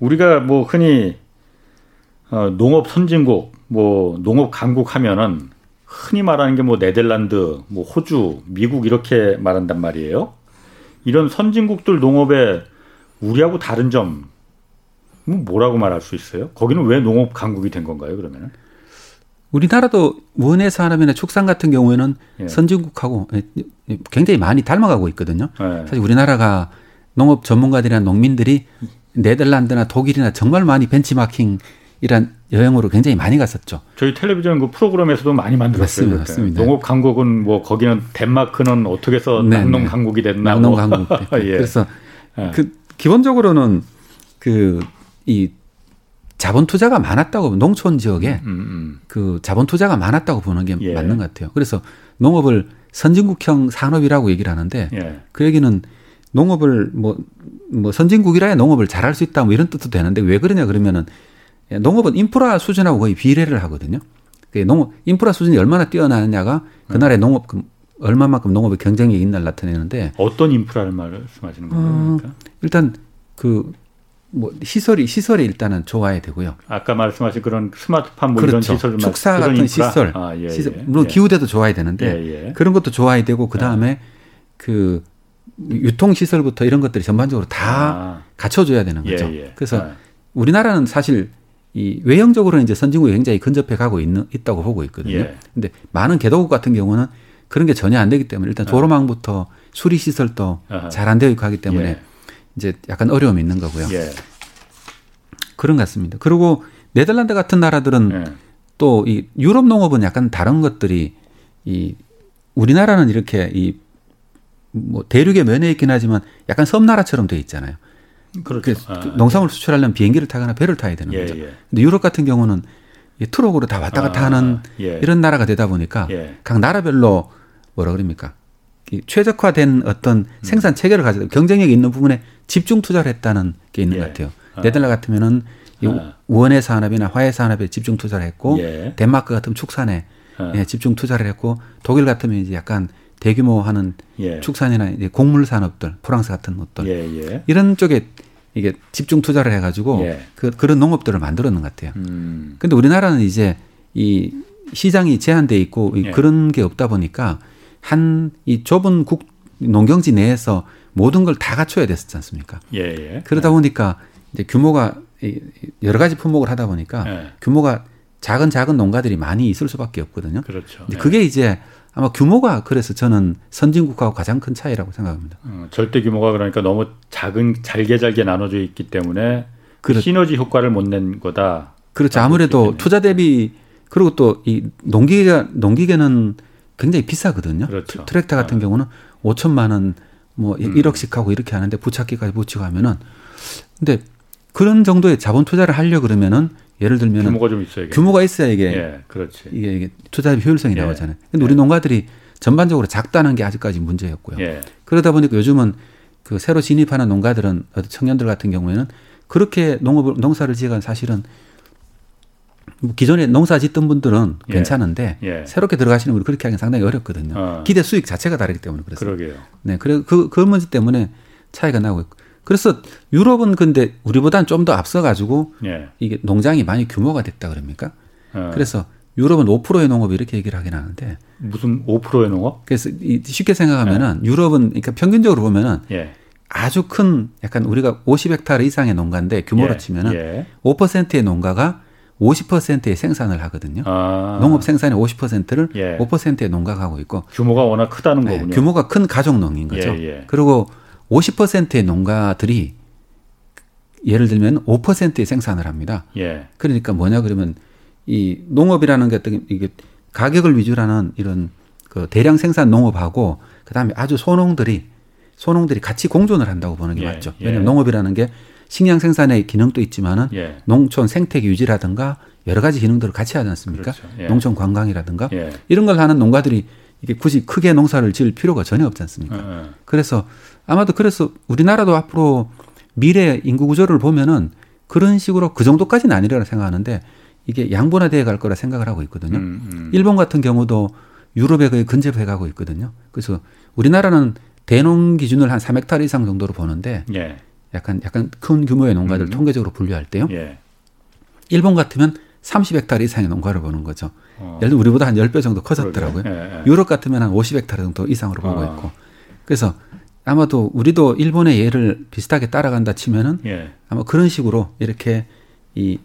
우리가 뭐 흔히 어, 농업 선진국 뭐 농업 강국 하면은 흔히 말하는 게 뭐 네덜란드, 뭐 호주, 미국 이렇게 말한단 말이에요. 이런 선진국들 농업에 우리하고 다른 점뭐 뭐라고 말할 수 있어요? 거기는 왜 농업 강국이 된 건가요? 그러면은? 우리나라도 원예 산업이나 축산 같은 경우에는 예. 선진국하고 굉장히 많이 닮아가고 있거든요. 예. 사실 우리나라가 농업 전문가들이나 농민들이 네덜란드나 독일이나 정말 많이 벤치마킹 이란 여행으로 굉장히 많이 갔었죠. 저희 텔레비전 그 프로그램에서도 많이 만들었어요. 맞습니다. 맞습니다. 농업 강국은 뭐 거기는 덴마크는 어떻게 해서 네, 낙농 네. 강국이 됐나. 낙농 뭐. 강국. 예. 그래서 예. 그 기본적으로는 그 이 자본 투자가 많았다고 농촌 지역에 음, 음, 음. 그 자본 투자가 많았다고 보는 게 예. 맞는 것 같아요. 그래서 농업을 선진국형 산업이라고 얘기를 하는데 예. 그 얘기는 농업을 뭐, 뭐 선진국이라야 농업을 잘할 수 있다 뭐 이런 뜻도 되는데 왜 그러냐 그러면은 예, 농업은 인프라 수준하고 거의 비례를 하거든요. 농업 인프라 수준이 얼마나 뛰어나느냐가 그 나라의 음. 농업 그 얼마만큼 농업의 경쟁력이 있나를 나타내는데 어떤 인프라를 말씀하시는 겁니까? 어, 일단 그 뭐 시설이 시설이 일단은 좋아야 되고요. 아까 말씀하신 그런 스마트팜 뭐 그렇죠. 이런 시설 축사 같은? 시설, 아, 예, 시설 예, 물론 예. 기후대도 좋아야 되는데 예, 예. 그런 것도 좋아야 되고 그 다음에 그 유통 시설부터 이런 것들이 전반적으로 다 아. 갖춰줘야 되는 거죠. 그래서 아. 우리나라는 사실 이 외형적으로는 이제 선진국에 굉장히 근접해 가고 있는 있다고 보고 있거든요. 예. 근데 많은 개도국 같은 경우는 그런 게 전혀 안 되기 때문에 일단 도로망부터 수리 시설도 잘 안 되어 있고 하기 때문에 예. 이제 약간 어려움이 있는 거고요. 예. 그런 것 같습니다. 그리고 네덜란드 같은 나라들은 예. 또이 유럽 농업은 약간 다른 것들이 이 우리나라는 이렇게 이 뭐 대륙에 면해 있긴 하지만 약간 섬나라처럼 돼 있잖아요. 그렇죠. 아, 농산물 수출하려면 비행기를 타거나 배를 타야 되는 예, 거죠. 예. 근데 유럽 같은 경우는 이 트럭으로 다 왔다 갔다 아, 하는 예. 이런 나라가 되다 보니까 예. 각 나라별로 뭐라 그럽니까? 최적화된 어떤 음. 생산 체계를 가지고 경쟁력이 있는 부분에 집중 투자를 했다는 게 있는 것 예. 같아요. 아. 네덜란드 같으면은 아. 원예 산업이나 화해 산업에 집중 투자를 했고 예. 덴마크 같은 축산에 아. 예, 집중 투자를 했고 독일 같으면 이제 약간 대규모 하는 예. 축산이나 이제 곡물 산업들, 프랑스 같은 것들 예, 예. 이런 쪽에 이게 집중 투자를 해가지고 예. 그 그런 농업들을 만들었는 것 같아요. 음. 근데 우리나라는 이제 이 시장이 제한돼 있고 예. 그런 게 없다 보니까 한 이 좁은 국 농경지 내에서 모든 걸 다 갖춰야 됐었지 않습니까? 예, 그러다 보니까 이제 규모가 여러 가지 품목을 하다 보니까 규모가 작은 작은 농가들이 많이 있을 수밖에 없거든요. 그렇죠. 그게 이제 아마 규모가 그래서 저는 선진국하고 가장 큰 차이라고 생각합니다. 어, 절대 규모가 그러니까 너무 작은 잘게 잘게 나눠져 있기 때문에 그 시너지 효과를 못 낸 거다. 그렇죠. 아무래도 투자 대비 그리고 또 이 농기계 농기계는 굉장히 비싸거든요. 그렇죠. 트랙터 같은 어. 경우는 5천만 원, 뭐 음. 1억씩 하고 이렇게 하는데 부착기까지 붙이고 하면은 근데 그런 정도의 자본 투자를 하려 그러면은 예를 들면 규모가 좀 있어야 규모가 있어야 이게 예, 그렇지. 이게, 이게 투자 효율성이 예. 나오잖아요. 근데 우리 예. 농가들이 전반적으로 작다는 게 아직까지 문제였고요. 예. 그러다 보니까 요즘은 그 새로 진입하는 농가들은 청년들 같은 경우에는 그렇게 농업을 농사를 지어간 사실은 뭐 기존에 농사 짓던 분들은 예. 괜찮은데 예. 새롭게 들어가시는 분이 그렇게 하기 상당히 어렵거든요. 어. 기대 수익 자체가 다르기 때문에 그렇습니다. 그러게요. 네, 그래 그, 그 문제 때문에 차이가 나고 있고. 그래서 유럽은 근데 우리보다는 좀 더 앞서가지고 예. 이게 농장이 많이 규모가 됐다 그럽니까? 어. 그래서 유럽은 5%의 농업 이렇게 얘기를 하긴 하는데 무슨 5%의 농업? 그래서 쉽게 생각하면은 예. 유럽은 그러니까 평균적으로 보면은 예. 아주 큰 약간 우리가 50헥타르 이상의 농가인데 규모로 예. 치면은 예. 5%의 농가가 50%의 생산을 하거든요. 아. 농업 생산의 50%를 예. 5%의 농가가 하고 있고 규모가 워낙 크다는 네, 거군요. 규모가 큰 가족 농인 거죠. 예, 예. 그리고 50%의 농가들이 예를 들면 5%의 생산을 합니다. 예. 그러니까 뭐냐 그러면 이 농업이라는 게 어떤 이게 가격을 위주로 하는 이런 그 대량 생산 농업하고 그다음에 아주 소농들이 소농들이 같이 공존을 한다고 보는 게 예. 맞죠. 예. 왜냐하면 농업이라는 게 식량 생산의 기능도 있지만은 예. 농촌 생태계 유지라든가 여러 가지 기능들을 같이 하지 않습니까? 그렇죠. 예. 농촌 관광이라든가 예. 이런 걸 하는 농가들이 이게 굳이 크게 농사를 지을 필요가 전혀 없지 않습니까? 그래서 아마도 그래서 우리나라도 앞으로 미래 인구 구조를 보면은 그런 식으로 그 정도까지는 아니라고 생각하는데 이게 양분화되어 갈 거라 생각을 하고 있거든요. 음, 음. 일본 같은 경우도 유럽에 거의 근접해 가고 있거든요. 그래서 우리나라는 대농 기준을 한 3헥타르 이상 정도로 보는데 예. 약간 약간 큰 규모의 농가들 음. 통계적으로 분류할 때요. 예. 일본 같으면 30헥타르 이상의 농가를 보는 거죠. 어. 예를 들어 우리보다 한 10배 정도 커졌더라고요. 예, 예. 유럽 같으면 한 50헥타르 정도 이상으로 보고 어. 있고. 그래서 아마도 우리도 일본의 예를 비슷하게 따라간다 치면은 예. 아마 그런 식으로 이렇게 이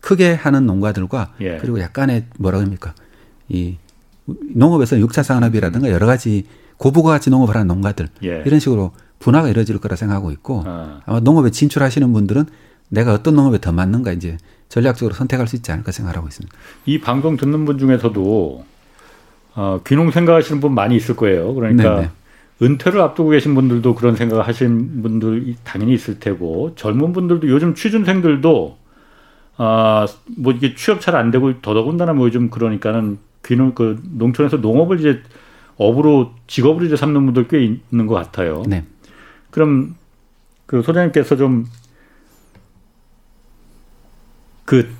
크게 하는 농가들과 예. 그리고 약간의 뭐라 그럽니까 이 농업에서 6차 산업이라든가 여러 가지 고부가 가치 농업을 하는 농가들 예. 이런 식으로 분화가 이루어질 거라 생각하고 있고 아. 아마 농업에 진출하시는 분들은 내가 어떤 농업에 더 맞는가 이제 전략적으로 선택할 수 있지 않을까 생각하고 있습니다. 이 방송 듣는 분 중에서도 어, 귀농 생각하시는 분 많이 있을 거예요. 그러니까 네네. 은퇴를 앞두고 계신 분들도 그런 생각을 하시는 분들 당연히 있을 테고 젊은 분들도 요즘 취준생들도 아뭐 이게 취업 잘 안 되고 더더군다나 뭐 요즘 그러니까는 귀농 그 농촌에서 농업을 이제 업으로 직업으로 이제 삼는 분들 꽤 있는 것 같아요. 네. 그럼 그 소장님께서 좀 그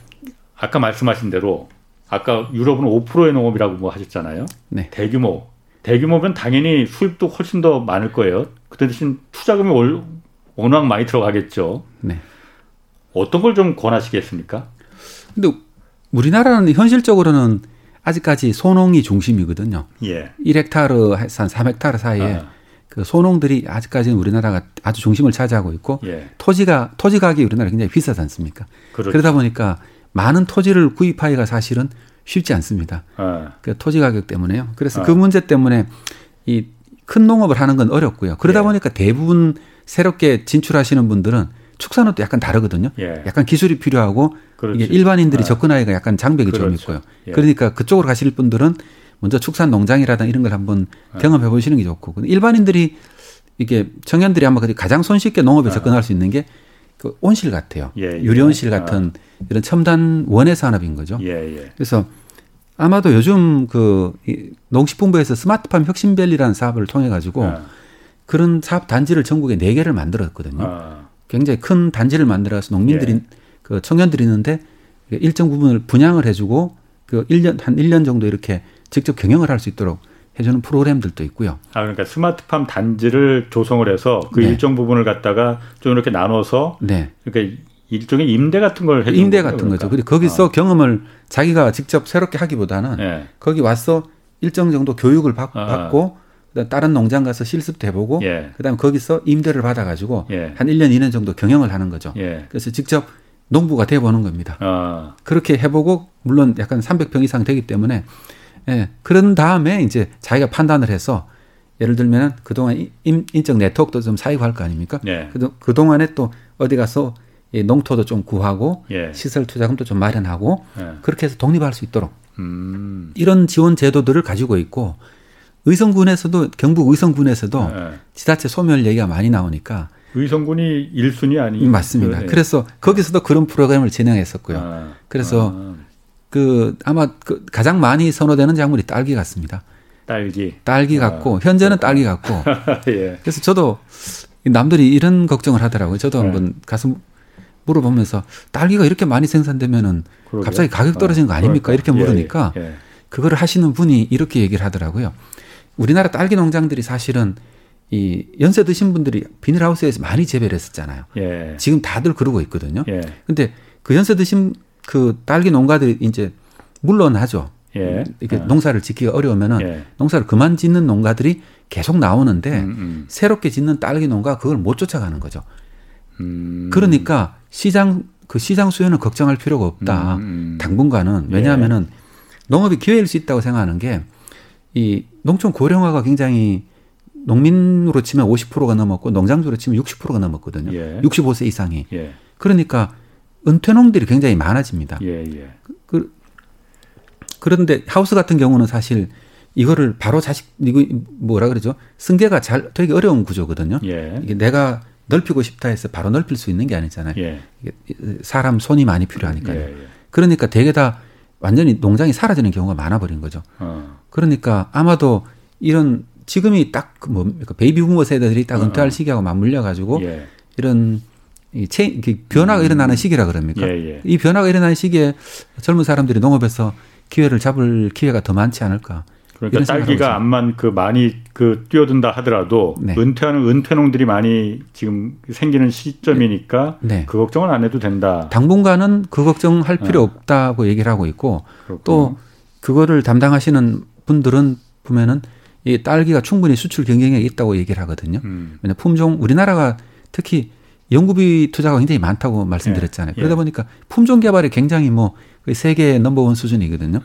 아까 말씀하신 대로 아까 유럽은 5%의 농업이라고 뭐 하셨잖아요. 네. 대규모 대규모면 당연히 수입도 훨씬 더 많을 거예요. 그 대신 투자금이 올, 워낙 많이 들어가겠죠. 네. 어떤 걸 좀 권하시겠습니까? 근데 우리나라는 현실적으로는 아직까지 소농이 중심이거든요. 예. 1헥타르 한 3헥타르 사이에 아. 그 소농들이 아직까지는 우리나라가 아주 중심을 차지하고 있고 예. 토지가 토지 가격이 우리나라 굉장히 비싸지 않습니까? 그렇죠. 그러다 보니까 많은 토지를 구입하기가 사실은 쉽지 않습니다. 아. 그 토지 가격 때문에요. 그래서 아. 그 문제 때문에 이 큰 농업을 하는 건 어렵고요. 그러다 예. 보니까 대부분 새롭게 진출하시는 분들은 축산업도 약간 다르거든요. 예. 약간 기술이 필요하고 그렇지. 이게 일반인들이 아. 접근하기가 약간 장벽이 그렇죠. 좀 있고요. 예. 그러니까 그쪽으로 가실 분들은 먼저 축산 농장이라든 이런 걸 한번 예. 경험해 보시는 게 좋고 일반인들이 이게 청년들이 아마 가장 손쉽게 농업에 아. 접근할 수 있는 게 그 온실 같아요. 예, 예. 유리온실 같은 아. 이런 첨단 원예 산업인 거죠. 예, 그래서 아마도 요즘 그 농식품부에서 스마트팜 혁신밸리라는 사업을 통해 가지고 아. 그런 사업 단지를 전국에 네 개를 만들었거든요. 아. 굉장히 큰 단지를 만들어서 농민들이 예. 그 청년들이 있는데 일정 부분을 분양을 해주고 그 1년 한 1년 정도 이렇게 직접 경영을 할 수 있도록 해주는 프로그램들도 있고요. 아 그러니까 스마트팜 단지를 조성을 해서 그 네. 일정 부분을 갖다가 좀 이렇게 나눠서 네. 그러니까 일종의 임대 같은 걸 임대 같은 그러니까. 거죠. 그리고 거기서 아. 경험을 자기가 직접 새롭게 하기보다는 네. 거기 와서 일정 정도 교육을 받, 아. 받고 다른 농장 가서 실습도 해보고 예. 그다음에 거기서 임대를 받아가지고 예. 한 1년 2년 정도 경영을 하는 거죠. 예. 그래서 직접 농부가 돼보는 겁니다. 아. 그렇게 해보고 물론 약간 300평 이상 되기 때문에 예. 그런 다음에 이제 자기가 판단을 해서 예를 들면 그동안 인, 인적 네트워크도 좀 사이고 할 거 아닙니까? 예. 그, 동안에 또 어디 가서 농토도 좀 구하고 예. 시설 투자금도 좀 마련하고 예. 그렇게 해서 독립할 수 있도록 음. 이런 지원 제도들을 가지고 있고 의성군에서도 경북 의성군에서도 네. 지자체 소멸 얘기가 많이 나오니까 의성군이 1순위 아니 맞습니다. 네. 그래서 거기서도 그런 프로그램을 진행했었고요. 아. 그래서 아. 그 아마 그 가장 많이 선호되는 작물이 딸기 같습니다. 딸기. 딸기 같고 아. 현재는 딸기 같고. 예. 그래서 저도 남들이 이런 걱정을 하더라고요. 저도 네. 한번 가서 물어보면서 딸기가 이렇게 많이 생산되면은 그러게요. 갑자기 가격 떨어지는 거 아닙니까? 이렇게 예, 물으니까 예, 예. 그거를 하시는 분이 이렇게 얘기를 하더라고요. 우리나라 딸기 농장들이 사실은 이 연세 드신 분들이 비닐하우스에서 많이 재배를 했었잖아요. 예. 지금 다들 그러고 있거든요. 예. 근데 그 연세 드신 그 딸기 농가들이 이제 물론 하죠. 예. 이렇게 예. 농사를 짓기가 어려우면은 예. 농사를 그만 짓는 농가들이 계속 나오는데 음, 음. 새롭게 짓는 딸기 농가 그걸 못 쫓아가는 거죠. 음. 그러니까 시장 그 시장 수요는 걱정할 필요가 없다. 음, 음. 당분간은 왜냐하면은 예. 농업이 기회일 수 있다고 생각하는 게 이 농촌 고령화가 굉장히 농민으로 치면 50%가 넘었고 농장주로 치면 60%가 넘었거든요. 예. 65세 이상이. 예. 그러니까 은퇴농들이 굉장히 많아집니다. 예, 예. 그, 그런데 하우스 같은 경우는 사실 이거를 바로 자식 이거 뭐라 그러죠? 승계가 잘 되게 어려운 구조거든요. 예. 이게 내가 넓히고 싶다 해서 바로 넓힐 수 있는 게 아니잖아요. 예. 이게 사람 손이 많이 필요하니까요. 예, 그러니까 대개 다 완전히 농장이 사라지는 경우가 많아 버린 거죠. 어. 그러니까 아마도 이런 지금이 딱그 뭡니까 베이비 부머 세대들이 딱 은퇴할 어. 시기하고 맞물려 가지고 예. 이런 이 체, 변화가 음. 일어나는 시기라 그럽니까? 예, 예. 이 변화가 일어나는 시기에 젊은 사람들이 농업에서 기회를 잡을 기회가 더 많지 않을까? 그러니까 딸기가 암만 그 많이 그 뛰어든다 하더라도 네. 은퇴하는 은퇴농들이 많이 지금 생기는 시점이니까 네. 그 걱정은 안 해도 된다. 당분간은 그 걱정할 필요 네. 없다고 얘기를 하고 있고 그렇군요. 또 그거를 담당하시는 분들은 보면은 이 딸기가 충분히 수출 경쟁력이 있다고 얘기를 하거든요. 음. 왜냐 품종 우리나라가 특히 연구비 투자가 굉장히 많다고 말씀드렸잖아요. 예. 그러다 보니까 품종 개발이 굉장히 뭐 세계 넘버원 수준이거든요.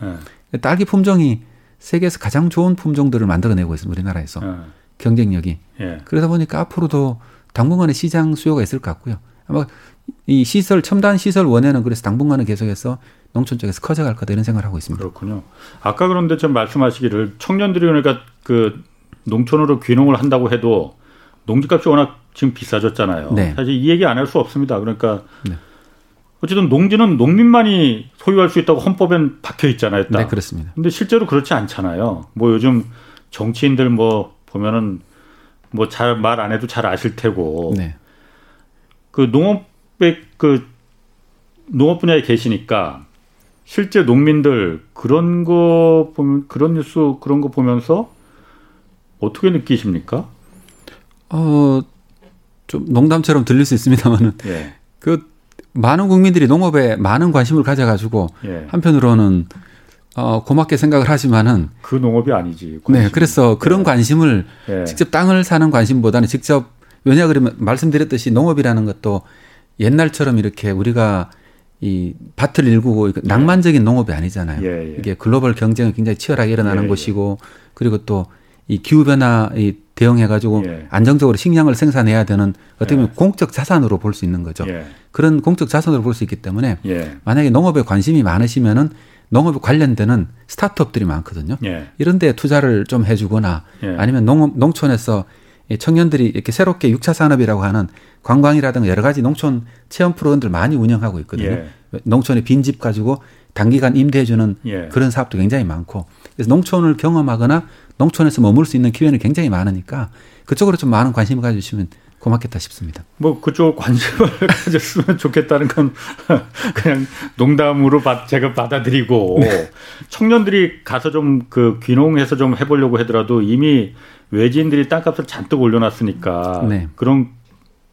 예. 딸기 품종이 세계에서 가장 좋은 품종들을 만들어내고 있습니다. 우리나라에서 예. 경쟁력이. 예. 그러다 보니까 앞으로도 당분간의 시장 수요가 있을 것 같고요. 아마 이 시설 첨단 시설 원에는 그래서 당분간은 계속해서 농촌 쪽에서 커져갈 거다 이런 생각을 하고 있습니다. 그렇군요. 아까 그런데 좀 말씀하시기를 청년들이 그러니까 그 농촌으로 귀농을 한다고 해도 농지값이 워낙 지금 비싸졌잖아요. 네. 사실 이 얘기 안 할 수 없습니다. 그러니까 네. 어쨌든 농지는 농민만이 소유할 수 있다고 헌법엔 박혀 있잖아요. 딱. 네, 그렇습니다. 근데 실제로 그렇지 않잖아요. 뭐 요즘 정치인들 뭐 보면은 뭐 잘 말 안 해도 잘 아실 테고. 네. 그 농업의 그 농업 분야에 계시니까 실제 농민들 그런 거 보면 그런 뉴스 그런 거 보면서 어떻게 느끼십니까? 어 좀 농담처럼 들릴 수 있습니다만은 예. 그 많은 국민들이 농업에 많은 관심을 가져가지고 예. 한편으로는 어, 고맙게 생각을 하지만은 그 농업이 아니지. 관심. 네, 그래서 그런 예. 관심을 예. 직접 땅을 사는 관심보다는 직접 왜냐 그러면 말씀드렸듯이 농업이라는 것도 옛날처럼 이렇게 우리가 이 밭을 일구고 예. 낭만적인 농업이 아니잖아요. 예, 예. 이게 글로벌 경쟁이 굉장히 치열하게 일어나는 예, 곳이고 그리고 또 이 기후 변화에 대응해 가지고 안정적으로 식량을 생산해야 되는 어떻게 보면 공적 자산으로 볼 수 있는 거죠. 그런 공적 자산으로 볼 수 있기 때문에 만약에 농업에 관심이 많으시면은 농업 관련되는 스타트업들이 많거든요. 예. 이런 데 투자를 좀 해주거나 예. 아니면 농업, 농촌에서 청년들이 이렇게 새롭게 6차 산업이라고 하는 관광이라든가 여러 가지 농촌 체험 프로그램들 많이 운영하고 있거든요. 예. 농촌에 빈집 가지고 단기간 임대해주는 예. 그런 사업도 굉장히 많고 그래서 농촌을 경험하거나 농촌에서 머물 수 있는 기회는 굉장히 많으니까 그쪽으로 좀 많은 관심을 가져주시면 고맙겠다 싶습니다. 뭐 그쪽 관심을 가졌으면 좋겠다는 건 그냥 농담으로 제가 받아들이고 네. 청년들이 가서 좀 그 귀농해서 좀 해보려고 하더라도 이미 외지인들이 땅값을 잔뜩 올려놨으니까 네. 그런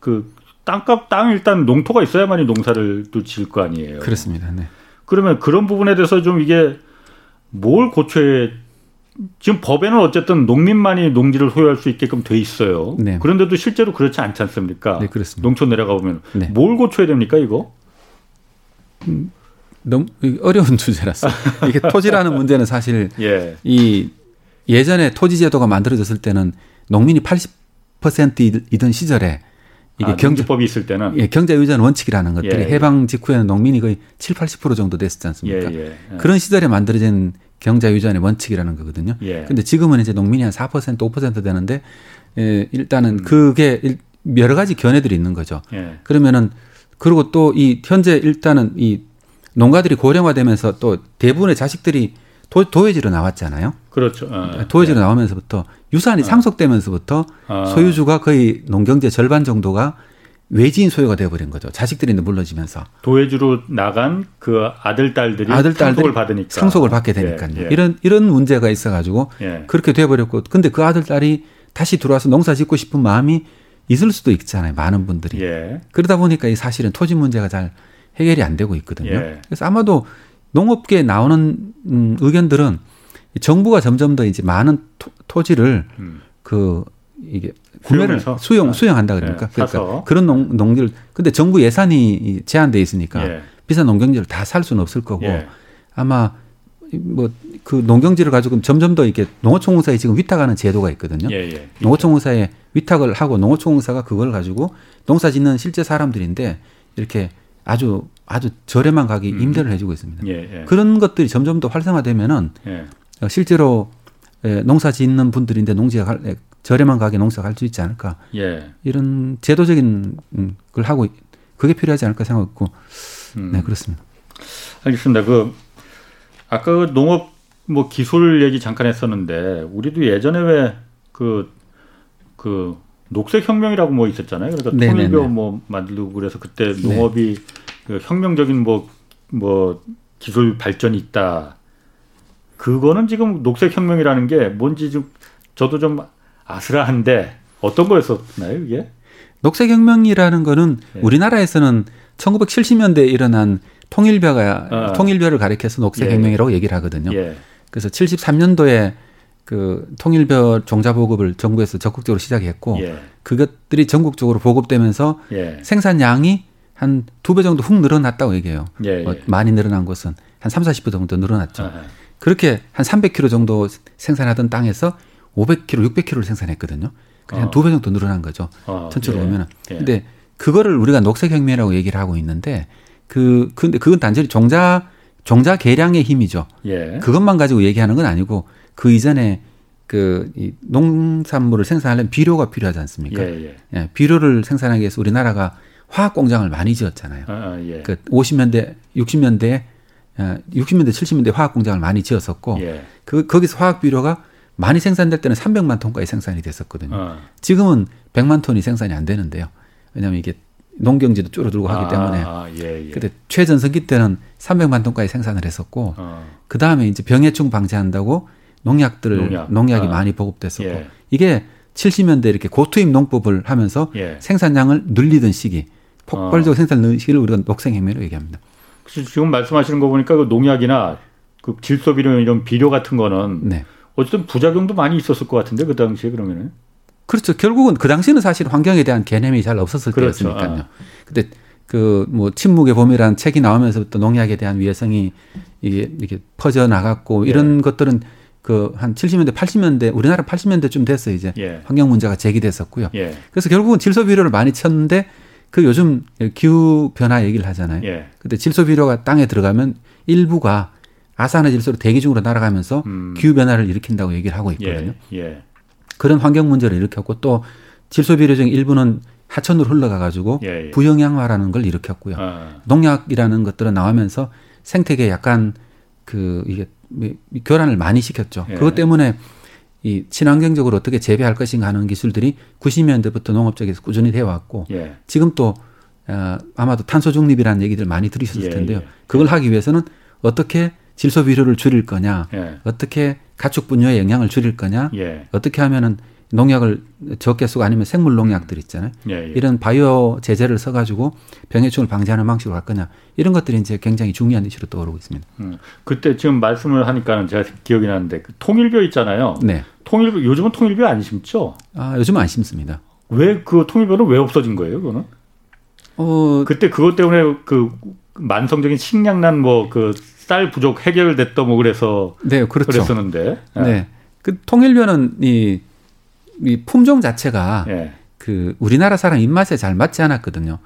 그 땅값 땅 일단 농토가 있어야만이 농사를 또 지을 거 아니에요. 그렇습니다. 네. 그러면 그런 부분에 대해서 좀 이게 뭘 고쳐야 지금 법에는 어쨌든 농민만이 농지를 소유할 수 있게끔 돼 있어요. 네. 그런데도 실제로 그렇지 않지 않습니까? 네, 그렇습니다. 농촌 내려가 보면 네. 뭘 고쳐야 됩니까, 이거? 음, 너무 어려운 주제라서 이게 토지라는 문제는 사실 예. 이 예전에 토지 제도가 만들어졌을 때는 농민이 80%이던 시절에 이게 아, 경제법이 있을 때는 예, 경제 유전 원칙이라는 것들이 예, 예. 해방 직후에는 농민이 거의 7, 80% 정도 됐었지 않습니까? 예, 예. 그런 시절에 만들어진 경자유전의 원칙이라는 거거든요. 예. 근데 지금은 이제 농민이 한 4% 5% 되는데 예, 일단은 음. 그게 여러 가지 견해들이 있는 거죠. 예. 그러면은 그리고 또 이 현재 일단은 이 농가들이 고령화되면서 또 대부분의 자식들이 도, 도회지로 나왔잖아요. 그렇죠. 어, 도회지로 예. 나오면서부터 유산이 어. 상속되면서부터 어. 소유주가 거의 농경재 절반 정도가 외지인 소유가 되어버린 거죠. 자식들이 물러지면서 도외주로 나간 그 아들 딸들이 아들 상속을 받으니까 상속을 받게 되니까요. 예, 예. 이런 이런 문제가 있어가지고 예. 그렇게 되어버렸고 근데 그 아들 딸이 다시 들어와서 농사 짓고 싶은 마음이 있을 수도 있잖아요. 많은 분들이 예. 그러다 보니까 이 사실은 토지 문제가 잘 해결이 안 되고 있거든요. 예. 그래서 아마도 농업계에 나오는 음, 의견들은 정부가 점점 더 이제 많은 토, 지를 음. 그 이게 구매를 수용 아, 수용한다 그러니까 네, 그러니까 그런 농, 농지를 근데 정부 예산이 제한돼 있으니까 예. 비싼 농경지를 다 살 수는 없을 거고 예. 아마 뭐 그 농경지를 가지고 점점 더 이렇게 농어촌공사에 지금 위탁하는 제도가 있거든요. 예, 예. 농어촌공사에 위탁을 하고 농어촌공사가 그걸 가지고 농사 짓는 실제 사람들인데 이렇게 아주 아주 저렴한 가격에 음. 임대를 해주고 있습니다. 예, 예. 그런 것들이 점점 더 활성화되면은 예. 실제로 농사 짓는 분들인데 농지가 저렴한 가격에 농사가 할수 있지 않을까. 예. 이런 제도적인 음, 걸 하고 그게 필요하지 않을까 생각했고, 음. 네 그렇습니다. 알겠습니다. 그 아까 그 농업 뭐 기술 얘기 잠깐 했었는데 우리도 예전에 왜 그그 그 녹색 혁명이라고 뭐 있었잖아요. 그러니까 네네네. 통일교 뭐 만들고 그래서 그때 네. 농업이 네. 그 혁명적인 뭐뭐 뭐 기술 발전이 있다. 그거는 지금 녹색 혁명이라는 게 뭔지 좀 저도 좀 아슬아한데 어떤 거였었나요, 이게? 녹색혁명이라는 거는 네. 우리나라에서는 1970년대에 일어난 통일벼가 아. 통일벼를 가리켜서 녹색혁명이라고 예. 얘기를 하거든요. 예. 그래서 73년도에 그 통일벼 종자 보급을 정부에서 적극적으로 시작했고 예. 그것들이 전국적으로 보급되면서 예. 생산량이 한 두 배 정도 훅 늘어났다고 얘기해요. 예, 뭐 예. 많이 늘어난 것은 한 3, 40% 정도 늘어났죠. 아하. 그렇게 한 300kg 정도 생산하던 땅에서 500kg, 600kg를 생산했거든요. 그냥 어. 두배 정도 늘어난 거죠. 어, 전체로 예. 보면은. 예. 근데 그거를 우리가 녹색혁명이라고 얘기를 하고 있는데 그 근데 그건 단순히 종자 종자 개량의 힘이죠. 예. 그것만 가지고 얘기하는 건 아니고 그 이전에 그 이 농산물을 생산하려면 비료가 필요하지 않습니까? 예, 예. 예, 비료를 생산하기 위해서 우리나라가 화학 공장을 많이 지었잖아요. 아, 아 예. 그 50년대, 60년대, 60년대, 70년대 화학 공장을 많이 지었었고 예. 그 거기서 화학 비료가 많이 생산될 때는 300만 톤까지 생산이 됐었거든요. 어. 지금은 100만 톤이 생산이 안 되는데요. 왜냐하면 이게 농경지도 줄어들고 하기 아, 때문에. 아, 예, 예. 그때 최전성기 때는 300만 톤까지 생산을 했었고, 어. 그 다음에 이제 병해충 방지한다고 농약들을 농약. 농약이 아. 많이 보급됐었고, 예. 이게 70년대 이렇게 고투입 농법을 하면서 예. 생산량을 늘리던 시기, 폭발적 어. 생산 능 시기를 우리가 녹색혁명이라고 얘기합니다. 지금 말씀하시는 거 보니까 그 농약이나 그 질소 비료 이런 비료 같은 거는 네. 어쨌든 부작용도 많이 있었을 것 같은데 그 당시에 그러면은 그렇죠. 결국은 그 당시에는 사실 환경에 대한 개념이 잘 없었을 그렇죠. 때였으니까요. 아. 근데 그 뭐 침묵의 봄이라는 책이 나오면서부터 농약에 대한 위해성이 이게 이렇게 퍼져 나갔고 이런 예. 것들은 그 한 70년대, 80년대 우리나라 80년대쯤 됐어 이제 예. 환경 문제가 제기됐었고요. 예. 그래서 결국은 질소 비료를 많이 쳤는데 그 요즘 기후 변화 얘기를 하잖아요. 예. 근데 질소 비료가 땅에 들어가면 일부가 아산화 질소로 대기 중으로 날아가면서 음. 기후 변화를 일으킨다고 얘기를 하고 있거든요. 예. 예. 그런 환경 문제를 일으켰고 또 질소 비료 중 일부는 하천으로 흘러가 가지고 예, 예. 부영양화라는 걸 일으켰고요. 아. 농약이라는 것들은 나오면서 생태계에 약간 그 이게 교란을 많이 시켰죠. 예. 그것 때문에 이 친환경적으로 어떻게 재배할 것인가 하는 기술들이 90년대부터 농업 쪽에서 꾸준히 되어 왔고 예. 지금 또 어, 아마도 탄소 중립이라는 얘기들 많이 들으셨을 예, 텐데요. 그걸 하기 위해서는 어떻게 질소 비료를 줄일 거냐, 어떻게 가축 분뇨의 영향을 줄일 거냐, 어떻게 하면은 농약을 적게 쓰고 아니면 생물 농약들 있잖아요. 예, 예. 이런 바이오 제재를 써가지고 병해충을 방지하는 방식으로 갈 거냐 이런 것들이 이제 굉장히 중요한 이슈로 떠오르고 있습니다. 음, 그때 지금 말씀을 하니까는 제가 기억이 나는데 그 통일bio 있잖아요. 네. 통일bio 요즘은 통일bio 안 심죠? 아 요즘은 안 심습니다. 왜 그 통일료는 왜 없어진 거예요? 그거는? 어 그때 그것 때문에 그 만성적인 식량난 뭐 그 쌀 부족 해결됐다 뭐 그래서 네 그렇죠. 그랬었는데 네. 네. 그 통일료는 이 이 품종 자체가 예. 그 우리나라 사람 입맛에 잘 맞지 않았거든요.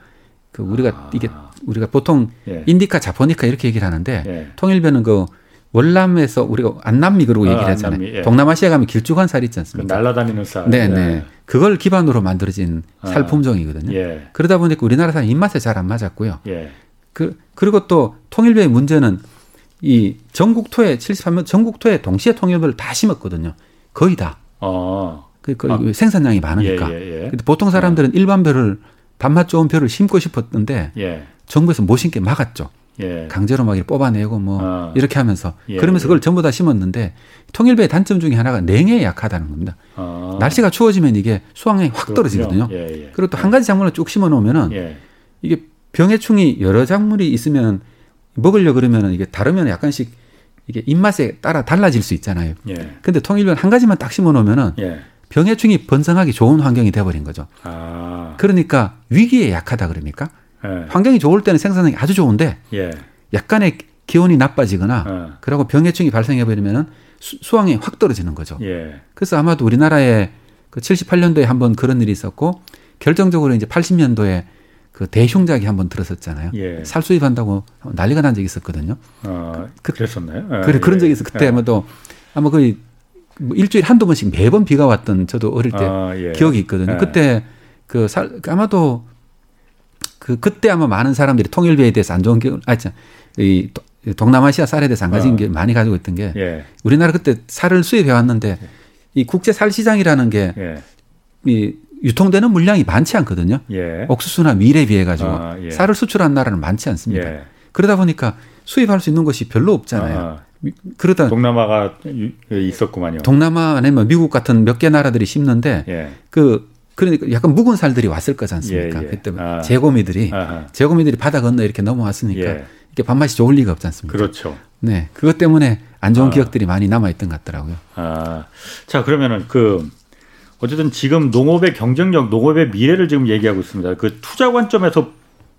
그 우리가 아. 이게 우리가 보통 예. 인디카, 자포니카 이렇게 얘기를 하는데 예. 통일변은 그 월남에서 우리가 안남미 그러고 아, 얘기를 하잖아요. 안남미, 예. 동남아시아 가면 길쭉한 살 있지 않습니까? 그 날아다니는 살. 네, 네. 그걸 기반으로 만들어진 아. 살 품종이거든요. 예. 그러다 보니까 우리나라 사람 입맛에 잘 안 맞았고요. 예. 그 그리고 또 통일변의 문제는 이 전국 토에 73년 전국 토에 동시에 통일변을 다 심었거든요. 거의 다. 어. 그, 그 아. 생산량이 많으니까. 예, 예, 예. 근데 보통 사람들은 일반 벼를 단맛 좋은 벼를 심고 싶었는데 예. 정부에서 못 심게 막았죠. 예. 강제로 막 뽑아내고 뭐 아. 이렇게 하면서 예, 그러면서 그걸 전부 다 심었는데 통일배의 단점 중에 하나가 냉해에 약하다는 겁니다. 아. 날씨가 추워지면 이게 수확량이 확 떨어지거든요. 그리고 또 한 가지 작물을 쭉 심어 놓으면은 이게 병해충이 여러 작물이 있으면 먹으려 그러면은 이게 다르면 약간씩 이게 입맛에 따라 달라질 수 있잖아요. 예. 근데 통일변 한 가지만 딱 심어 놓으면은 예. 병해충이 번성하기 좋은 환경이 돼버린 거죠. 아. 그러니까 위기에 약하다 그럽니까? 예. 환경이 좋을 때는 생산량이 아주 좋은데 예. 약간의 기온이 나빠지거나 예. 그러고 병해충이 발생해 버리면은 수확이 확 떨어지는 거죠. 예. 그래서 아마도 우리나라에 그 78년도에 한번 그런 일이 있었고 결정적으로 이제 80년도에 그 대흉작이 한번 들었었잖아요. 예. 살 수입한다고 난리가 난 적이 있었거든요. 아, 그, 그랬었나요? 아, 그래 그런 적이 있어. 그때 아마도 아마 거의 뭐 일주일 한두 번씩 매번 비가 왔던 저도 어릴 때 아, 예. 기억이 있거든요. 예. 그때 그 살, 아마도 그 그때 아마 많은 사람들이 통일비에 대해서 안 좋은 기억, 아, 참, 이 동남아시아 쌀에 대해서 안 가진 어. 게 많이 가지고 있던 게 예. 우리나라 그때 쌀을 수입해 왔는데 이 국제 쌀 시장이라는 게이 예. 유통되는 물량이 많지 않거든요. 예. 옥수수나 밀에 비해 가지고 아, 예. 쌀을 수출하는 나라는 많지 않습니다. 예. 그러다 보니까 수입할 수 있는 것이 별로 없잖아요. 아. 그러다 동남아가 있었구만요. 동남아 아니면 미국 같은 몇 개 나라들이 심는데 예. 그 그러니까 약간 묵은 살들이 왔을 거지 않습니까? 예, 예. 그때 아. 재고미들이 아하. 재고미들이 바다 건너 이렇게 넘어왔으니까 예. 이게 밥맛이 좋을 리가 없지 않습니까? 그렇죠. 네, 그것 때문에 안 좋은 아. 기억들이 많이 남아 있던 것 같더라고요. 아, 자 그러면은 그 어쨌든 지금 농업의 경쟁력, 농업의 미래를 지금 얘기하고 있습니다. 그 투자 관점에서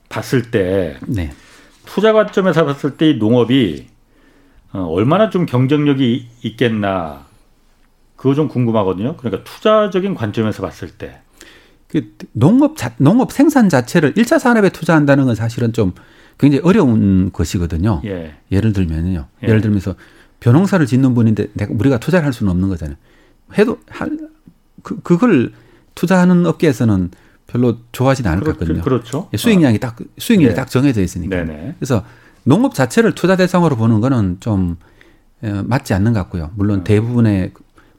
봤을 때, 네. 투자 관점에서 봤을 때 이 농업이 어, 얼마나 좀 경쟁력이 있겠나 그거 좀 궁금하거든요. 그러니까 투자적인 관점에서 봤을 때. 그 농업 자, 농업 생산 자체를 1차 산업에 투자한다는 건 사실은 좀 굉장히 어려운 것이거든요. 예. 예를 들면요. 예. 를 들면서 벼농사를 짓는 분인데 내가 우리가 투자를 할 수는 없는 거잖아요. 해도 할, 그, 그걸 투자하는 업계에서는 별로 좋아하지는 않을 것 같거든요. 그렇죠. 예, 수익량이 딱 수익률이 네. 딱 정해져 있으니까. 네네. 그래서 농업 자체를 투자 대상으로 보는 거는 좀 어, 맞지 않는 것 같고요. 물론 음. 대부분의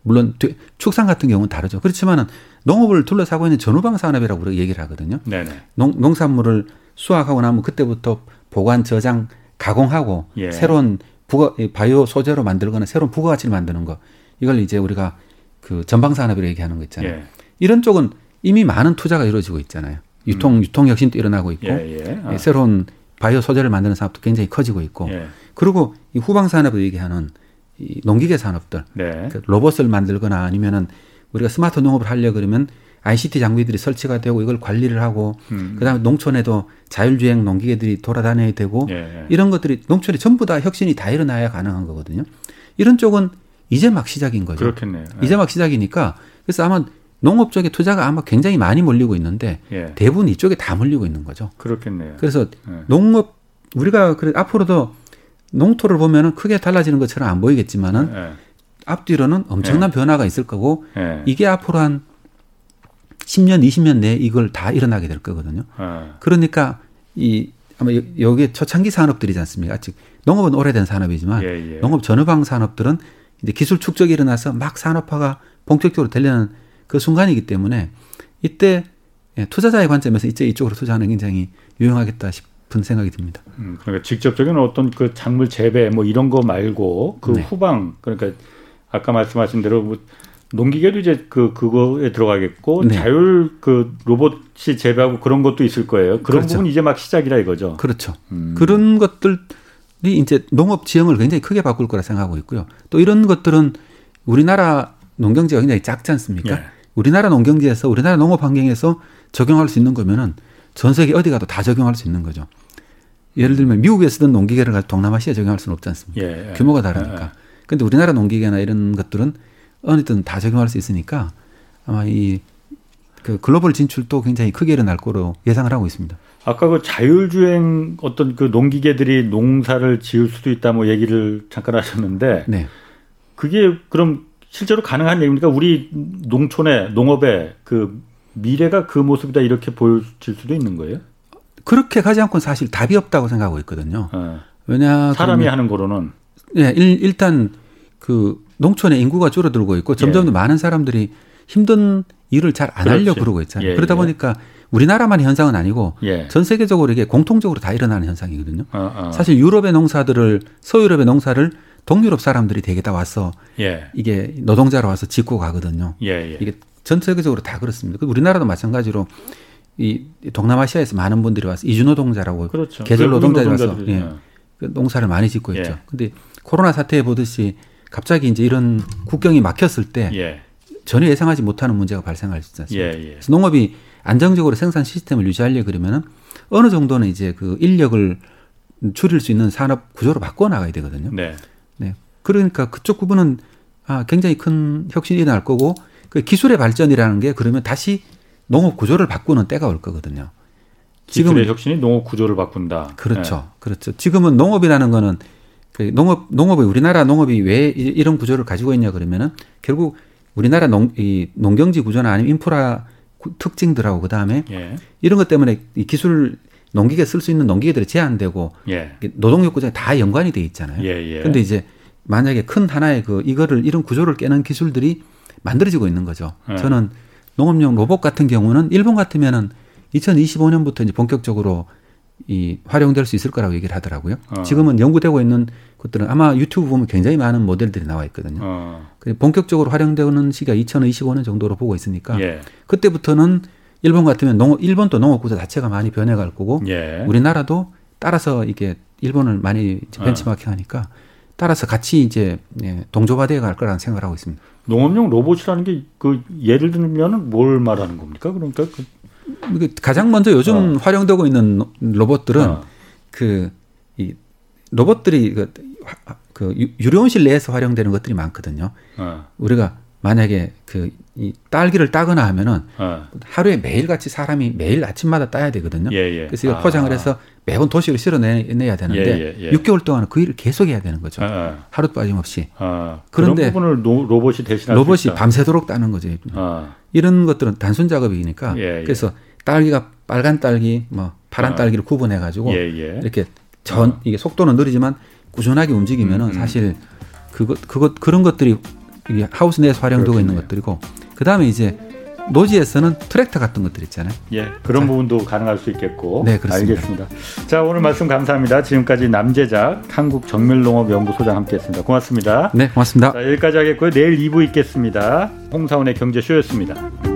물론 축산 같은 경우는 다르죠. 그렇지만은 농업을 둘러싸고 있는 전후방 산업이라고 우리가 얘기를 하거든요. 네네. 농, 농산물을 수확하고 나면 그때부터 보관, 저장, 가공하고 예. 새로운 부가 바이오 소재로 만들거나 새로운 부가가치를 만드는 거 이걸 이제 우리가 그 전방 산업이라고 얘기하는 거 있잖아요. 예. 이런 쪽은 이미 많은 투자가 이루어지고 있잖아요. 유통 음. 유통 혁신도 일어나고 있고 예, 예. 아. 새로운 바이오 소재를 만드는 산업도 굉장히 커지고 있고 예. 그리고 이 후방 산업을 얘기하는 이 농기계 산업들 네. 그 로봇을 만들거나 아니면은 우리가 스마트 농업을 하려 그러면 ICT 장비들이 설치가 되고 이걸 관리를 하고 음. 그다음에 농촌에도 자율주행 농기계들이 돌아다녀야 되고 예. 이런 것들이 농촌에 전부 다 혁신이 다 일어나야 가능한 거거든요. 이런 쪽은 이제 막 시작인 거죠. 그렇겠네요. 예. 이제 막 시작이니까 그래서 아마 농업 쪽에 투자가 아마 굉장히 많이 몰리고 있는데 예. 대부분 이쪽에 다 몰리고 있는 거죠. 그렇겠네요. 그래서 예. 농업 우리가 그래 앞으로도 농토를 보면은 크게 달라지는 것처럼 안 보이겠지만은 예. 앞뒤로는 엄청난 예. 변화가 있을 거고 예. 이게 앞으로 한 10년, 20년 내에 이걸 다 일어나게 될 거거든요. 예. 그러니까 이 아마 여기에 초창기 산업들이지 않습니까? 아직 농업은 오래된 산업이지만 예, 농업 전후방 산업들은 이제 기술 축적이 일어나서 막 산업화가 본격적으로 되려는 그 순간이기 때문에 이때 예, 투자자의 관점에서 이제 이쪽으로 투자하는 굉장히 유용하겠다 싶은 생각이 듭니다. 음, 그러니까 직접적인 어떤 그 작물 재배 뭐 이런 거 말고 그 네. 후방 그러니까 아까 말씀하신 대로 뭐 농기계도 이제 그 그거에 들어가겠고 네. 자율 그 로봇이 재배하고 그런 것도 있을 거예요. 그런 그렇죠. 부분 이제 막 시작이라 이거죠. 그렇죠. 음. 그런 것들이 이제 농업 지형을 굉장히 크게 바꿀 거라 생각하고 있고요. 또 이런 것들은 우리나라 농경지가 굉장히 작지 않습니까? 네. 우리나라 농경지에서 우리나라 농업 환경에서 적용할 수 있는 거면은 전 세계 어디 가도 다 적용할 수 있는 거죠. 예를 들면 미국에 쓰던 농기계를 가지고 동남아시아에 적용할 수는 없지 않습니까? 예, 예. 규모가 다르니까. 예, 근데 우리나라 농기계나 이런 것들은 어느든 다 적용할 수 있으니까 아마 이 그 글로벌 진출도 굉장히 크게 일어날 거로 예상을 하고 있습니다. 아까 그 자율주행 어떤 그 농기계들이 농사를 지을 수도 있다 뭐 얘기를 잠깐 하셨는데 네. 그게 그럼 실제로 가능한 얘기입니까? 우리 농촌의 농업의 그 미래가 그 모습이다 이렇게 보여질 수도 있는 거예요? 그렇게 가지 않고는 사실 답이 없다고 생각하고 있거든요. 네. 왜냐 사람이 하는 거로는 예, 일, 일단 그 농촌의 인구가 줄어들고 있고 점점 더 예. 많은 사람들이 힘든 일을 잘 안 하려고 그러고 있잖아요. 예, 그러다 예. 보니까 우리나라만의 현상은 아니고 예. 전 세계적으로 이게 공통적으로 다 일어나는 현상이거든요. 어, 어. 사실 유럽의 농사들을 서유럽의 농사를 동유럽 사람들이 되게 다 와서 예. 이게 노동자로 와서 짓고 가거든요. 예, 예. 이게 전 세계적으로 다 그렇습니다. 그 우리나라도 마찬가지로 이 동남아시아에서 많은 분들이 와서 이주 노동자라고 그렇죠. 계절 노동자들이 와서 예. 그 농사를 많이 짓고 있죠. 예. 근데 코로나 사태에 보듯이 갑자기 이제 이런 국경이 막혔을 때 예. 전혀 예상하지 못하는 문제가 발생할 수 있습니다. 예, 그래서 농업이 안정적으로 생산 시스템을 유지하려 그러면은 어느 정도는 이제 그 인력을 줄일 수 있는 산업 구조로 바꿔 나가야 되거든요. 네. 네. 그러니까 그쪽 부분은 아, 굉장히 큰 혁신이 일어날 거고 그 기술의 발전이라는 게 그러면 다시 농업 구조를 바꾸는 때가 올 거거든요. 지금의 혁신이 농업 구조를 바꾼다. 그렇죠. 네. 그렇죠. 지금은 농업이라는 거는 그 농업 농업의 우리나라 농업이 왜 이런 구조를 가지고 있냐 그러면은 결국 우리나라 농, 이 농경지 구조나 아니면 인프라 특징들하고 그 다음에 예. 이런 것 때문에 이 기술 농기계 쓸 수 있는 농기계들이 제한되고 예. 노동력 구조에 다 연관이 돼 있잖아요. 예, 예. 근데 이제 만약에 큰 하나의 그 이거를 이런 구조를 깨는 기술들이 만들어지고 있는 거죠. 예. 저는 농업용 로봇 같은 경우는 일본 같으면은 2025년부터 이제 본격적으로 이 활용될 수 있을 거라고 얘기를 하더라고요. 어. 지금은 연구되고 있는 것들은 아마 유튜브 보면 굉장히 많은 모델들이 나와 있거든요. 어. 본격적으로 활용되는 시기가 2025년 정도로 보고 있으니까 예. 그때부터는 일본 같으면 농업, 일본도 농업 구조 자체가 많이 변해갈 거고 예. 우리나라도 따라서 이게 일본을 많이 어. 벤치마킹하니까 따라서 같이 이제 예, 동조화되어 갈 거라는 생각을 하고 있습니다. 농업용 로봇이라는 게 그 예를 들면 뭘 말하는 겁니까? 그러니까 그 가장 먼저 요즘 어. 활용되고 있는 로봇들은 어. 그이 로봇들이 그, 그 유료온실 내에서 활용되는 것들이 많거든요. 어. 우리가 만약에 그 이 딸기를 따거나 하면은 어. 하루에 매일 같이 사람이 매일 아침마다 따야 되거든요. 예, 예. 그래서 이거 아. 포장을 해서 매번 도시로 실어내야 되는데 예, 6개월 예, 예. 동안은 그 일을 계속 해야 되는 거죠. 어, 어. 하루 빠짐없이. 아. 그런데 부분을 로봇이 대신할 로봇이 밤새도록 따는 거죠. 아. 이런 것들은 단순 작업이니까 그래서 딸기가 빨간 딸기, 뭐 파란 아. 딸기를 구분해 가지고 이렇게 전 이게 속도는 느리지만 꾸준하게 움직이면은 음, 음. 사실 그것 그것 그런 것들이 하우스 내에서 활용되고 있는 것들이고 그 다음에 이제 노지에서는 트랙터 같은 것들 있잖아요. 예, 그런 자. 부분도 가능할 수 있겠고. 네, 그렇습니다. 알겠습니다. 자, 오늘 말씀 감사합니다. 지금까지 남재작 한국정밀농업연구소장 함께했습니다. 고맙습니다. 네, 고맙습니다. 자, 여기까지 하겠고요. 내일 2부 있겠습니다. 홍사원의 경제쇼였습니다.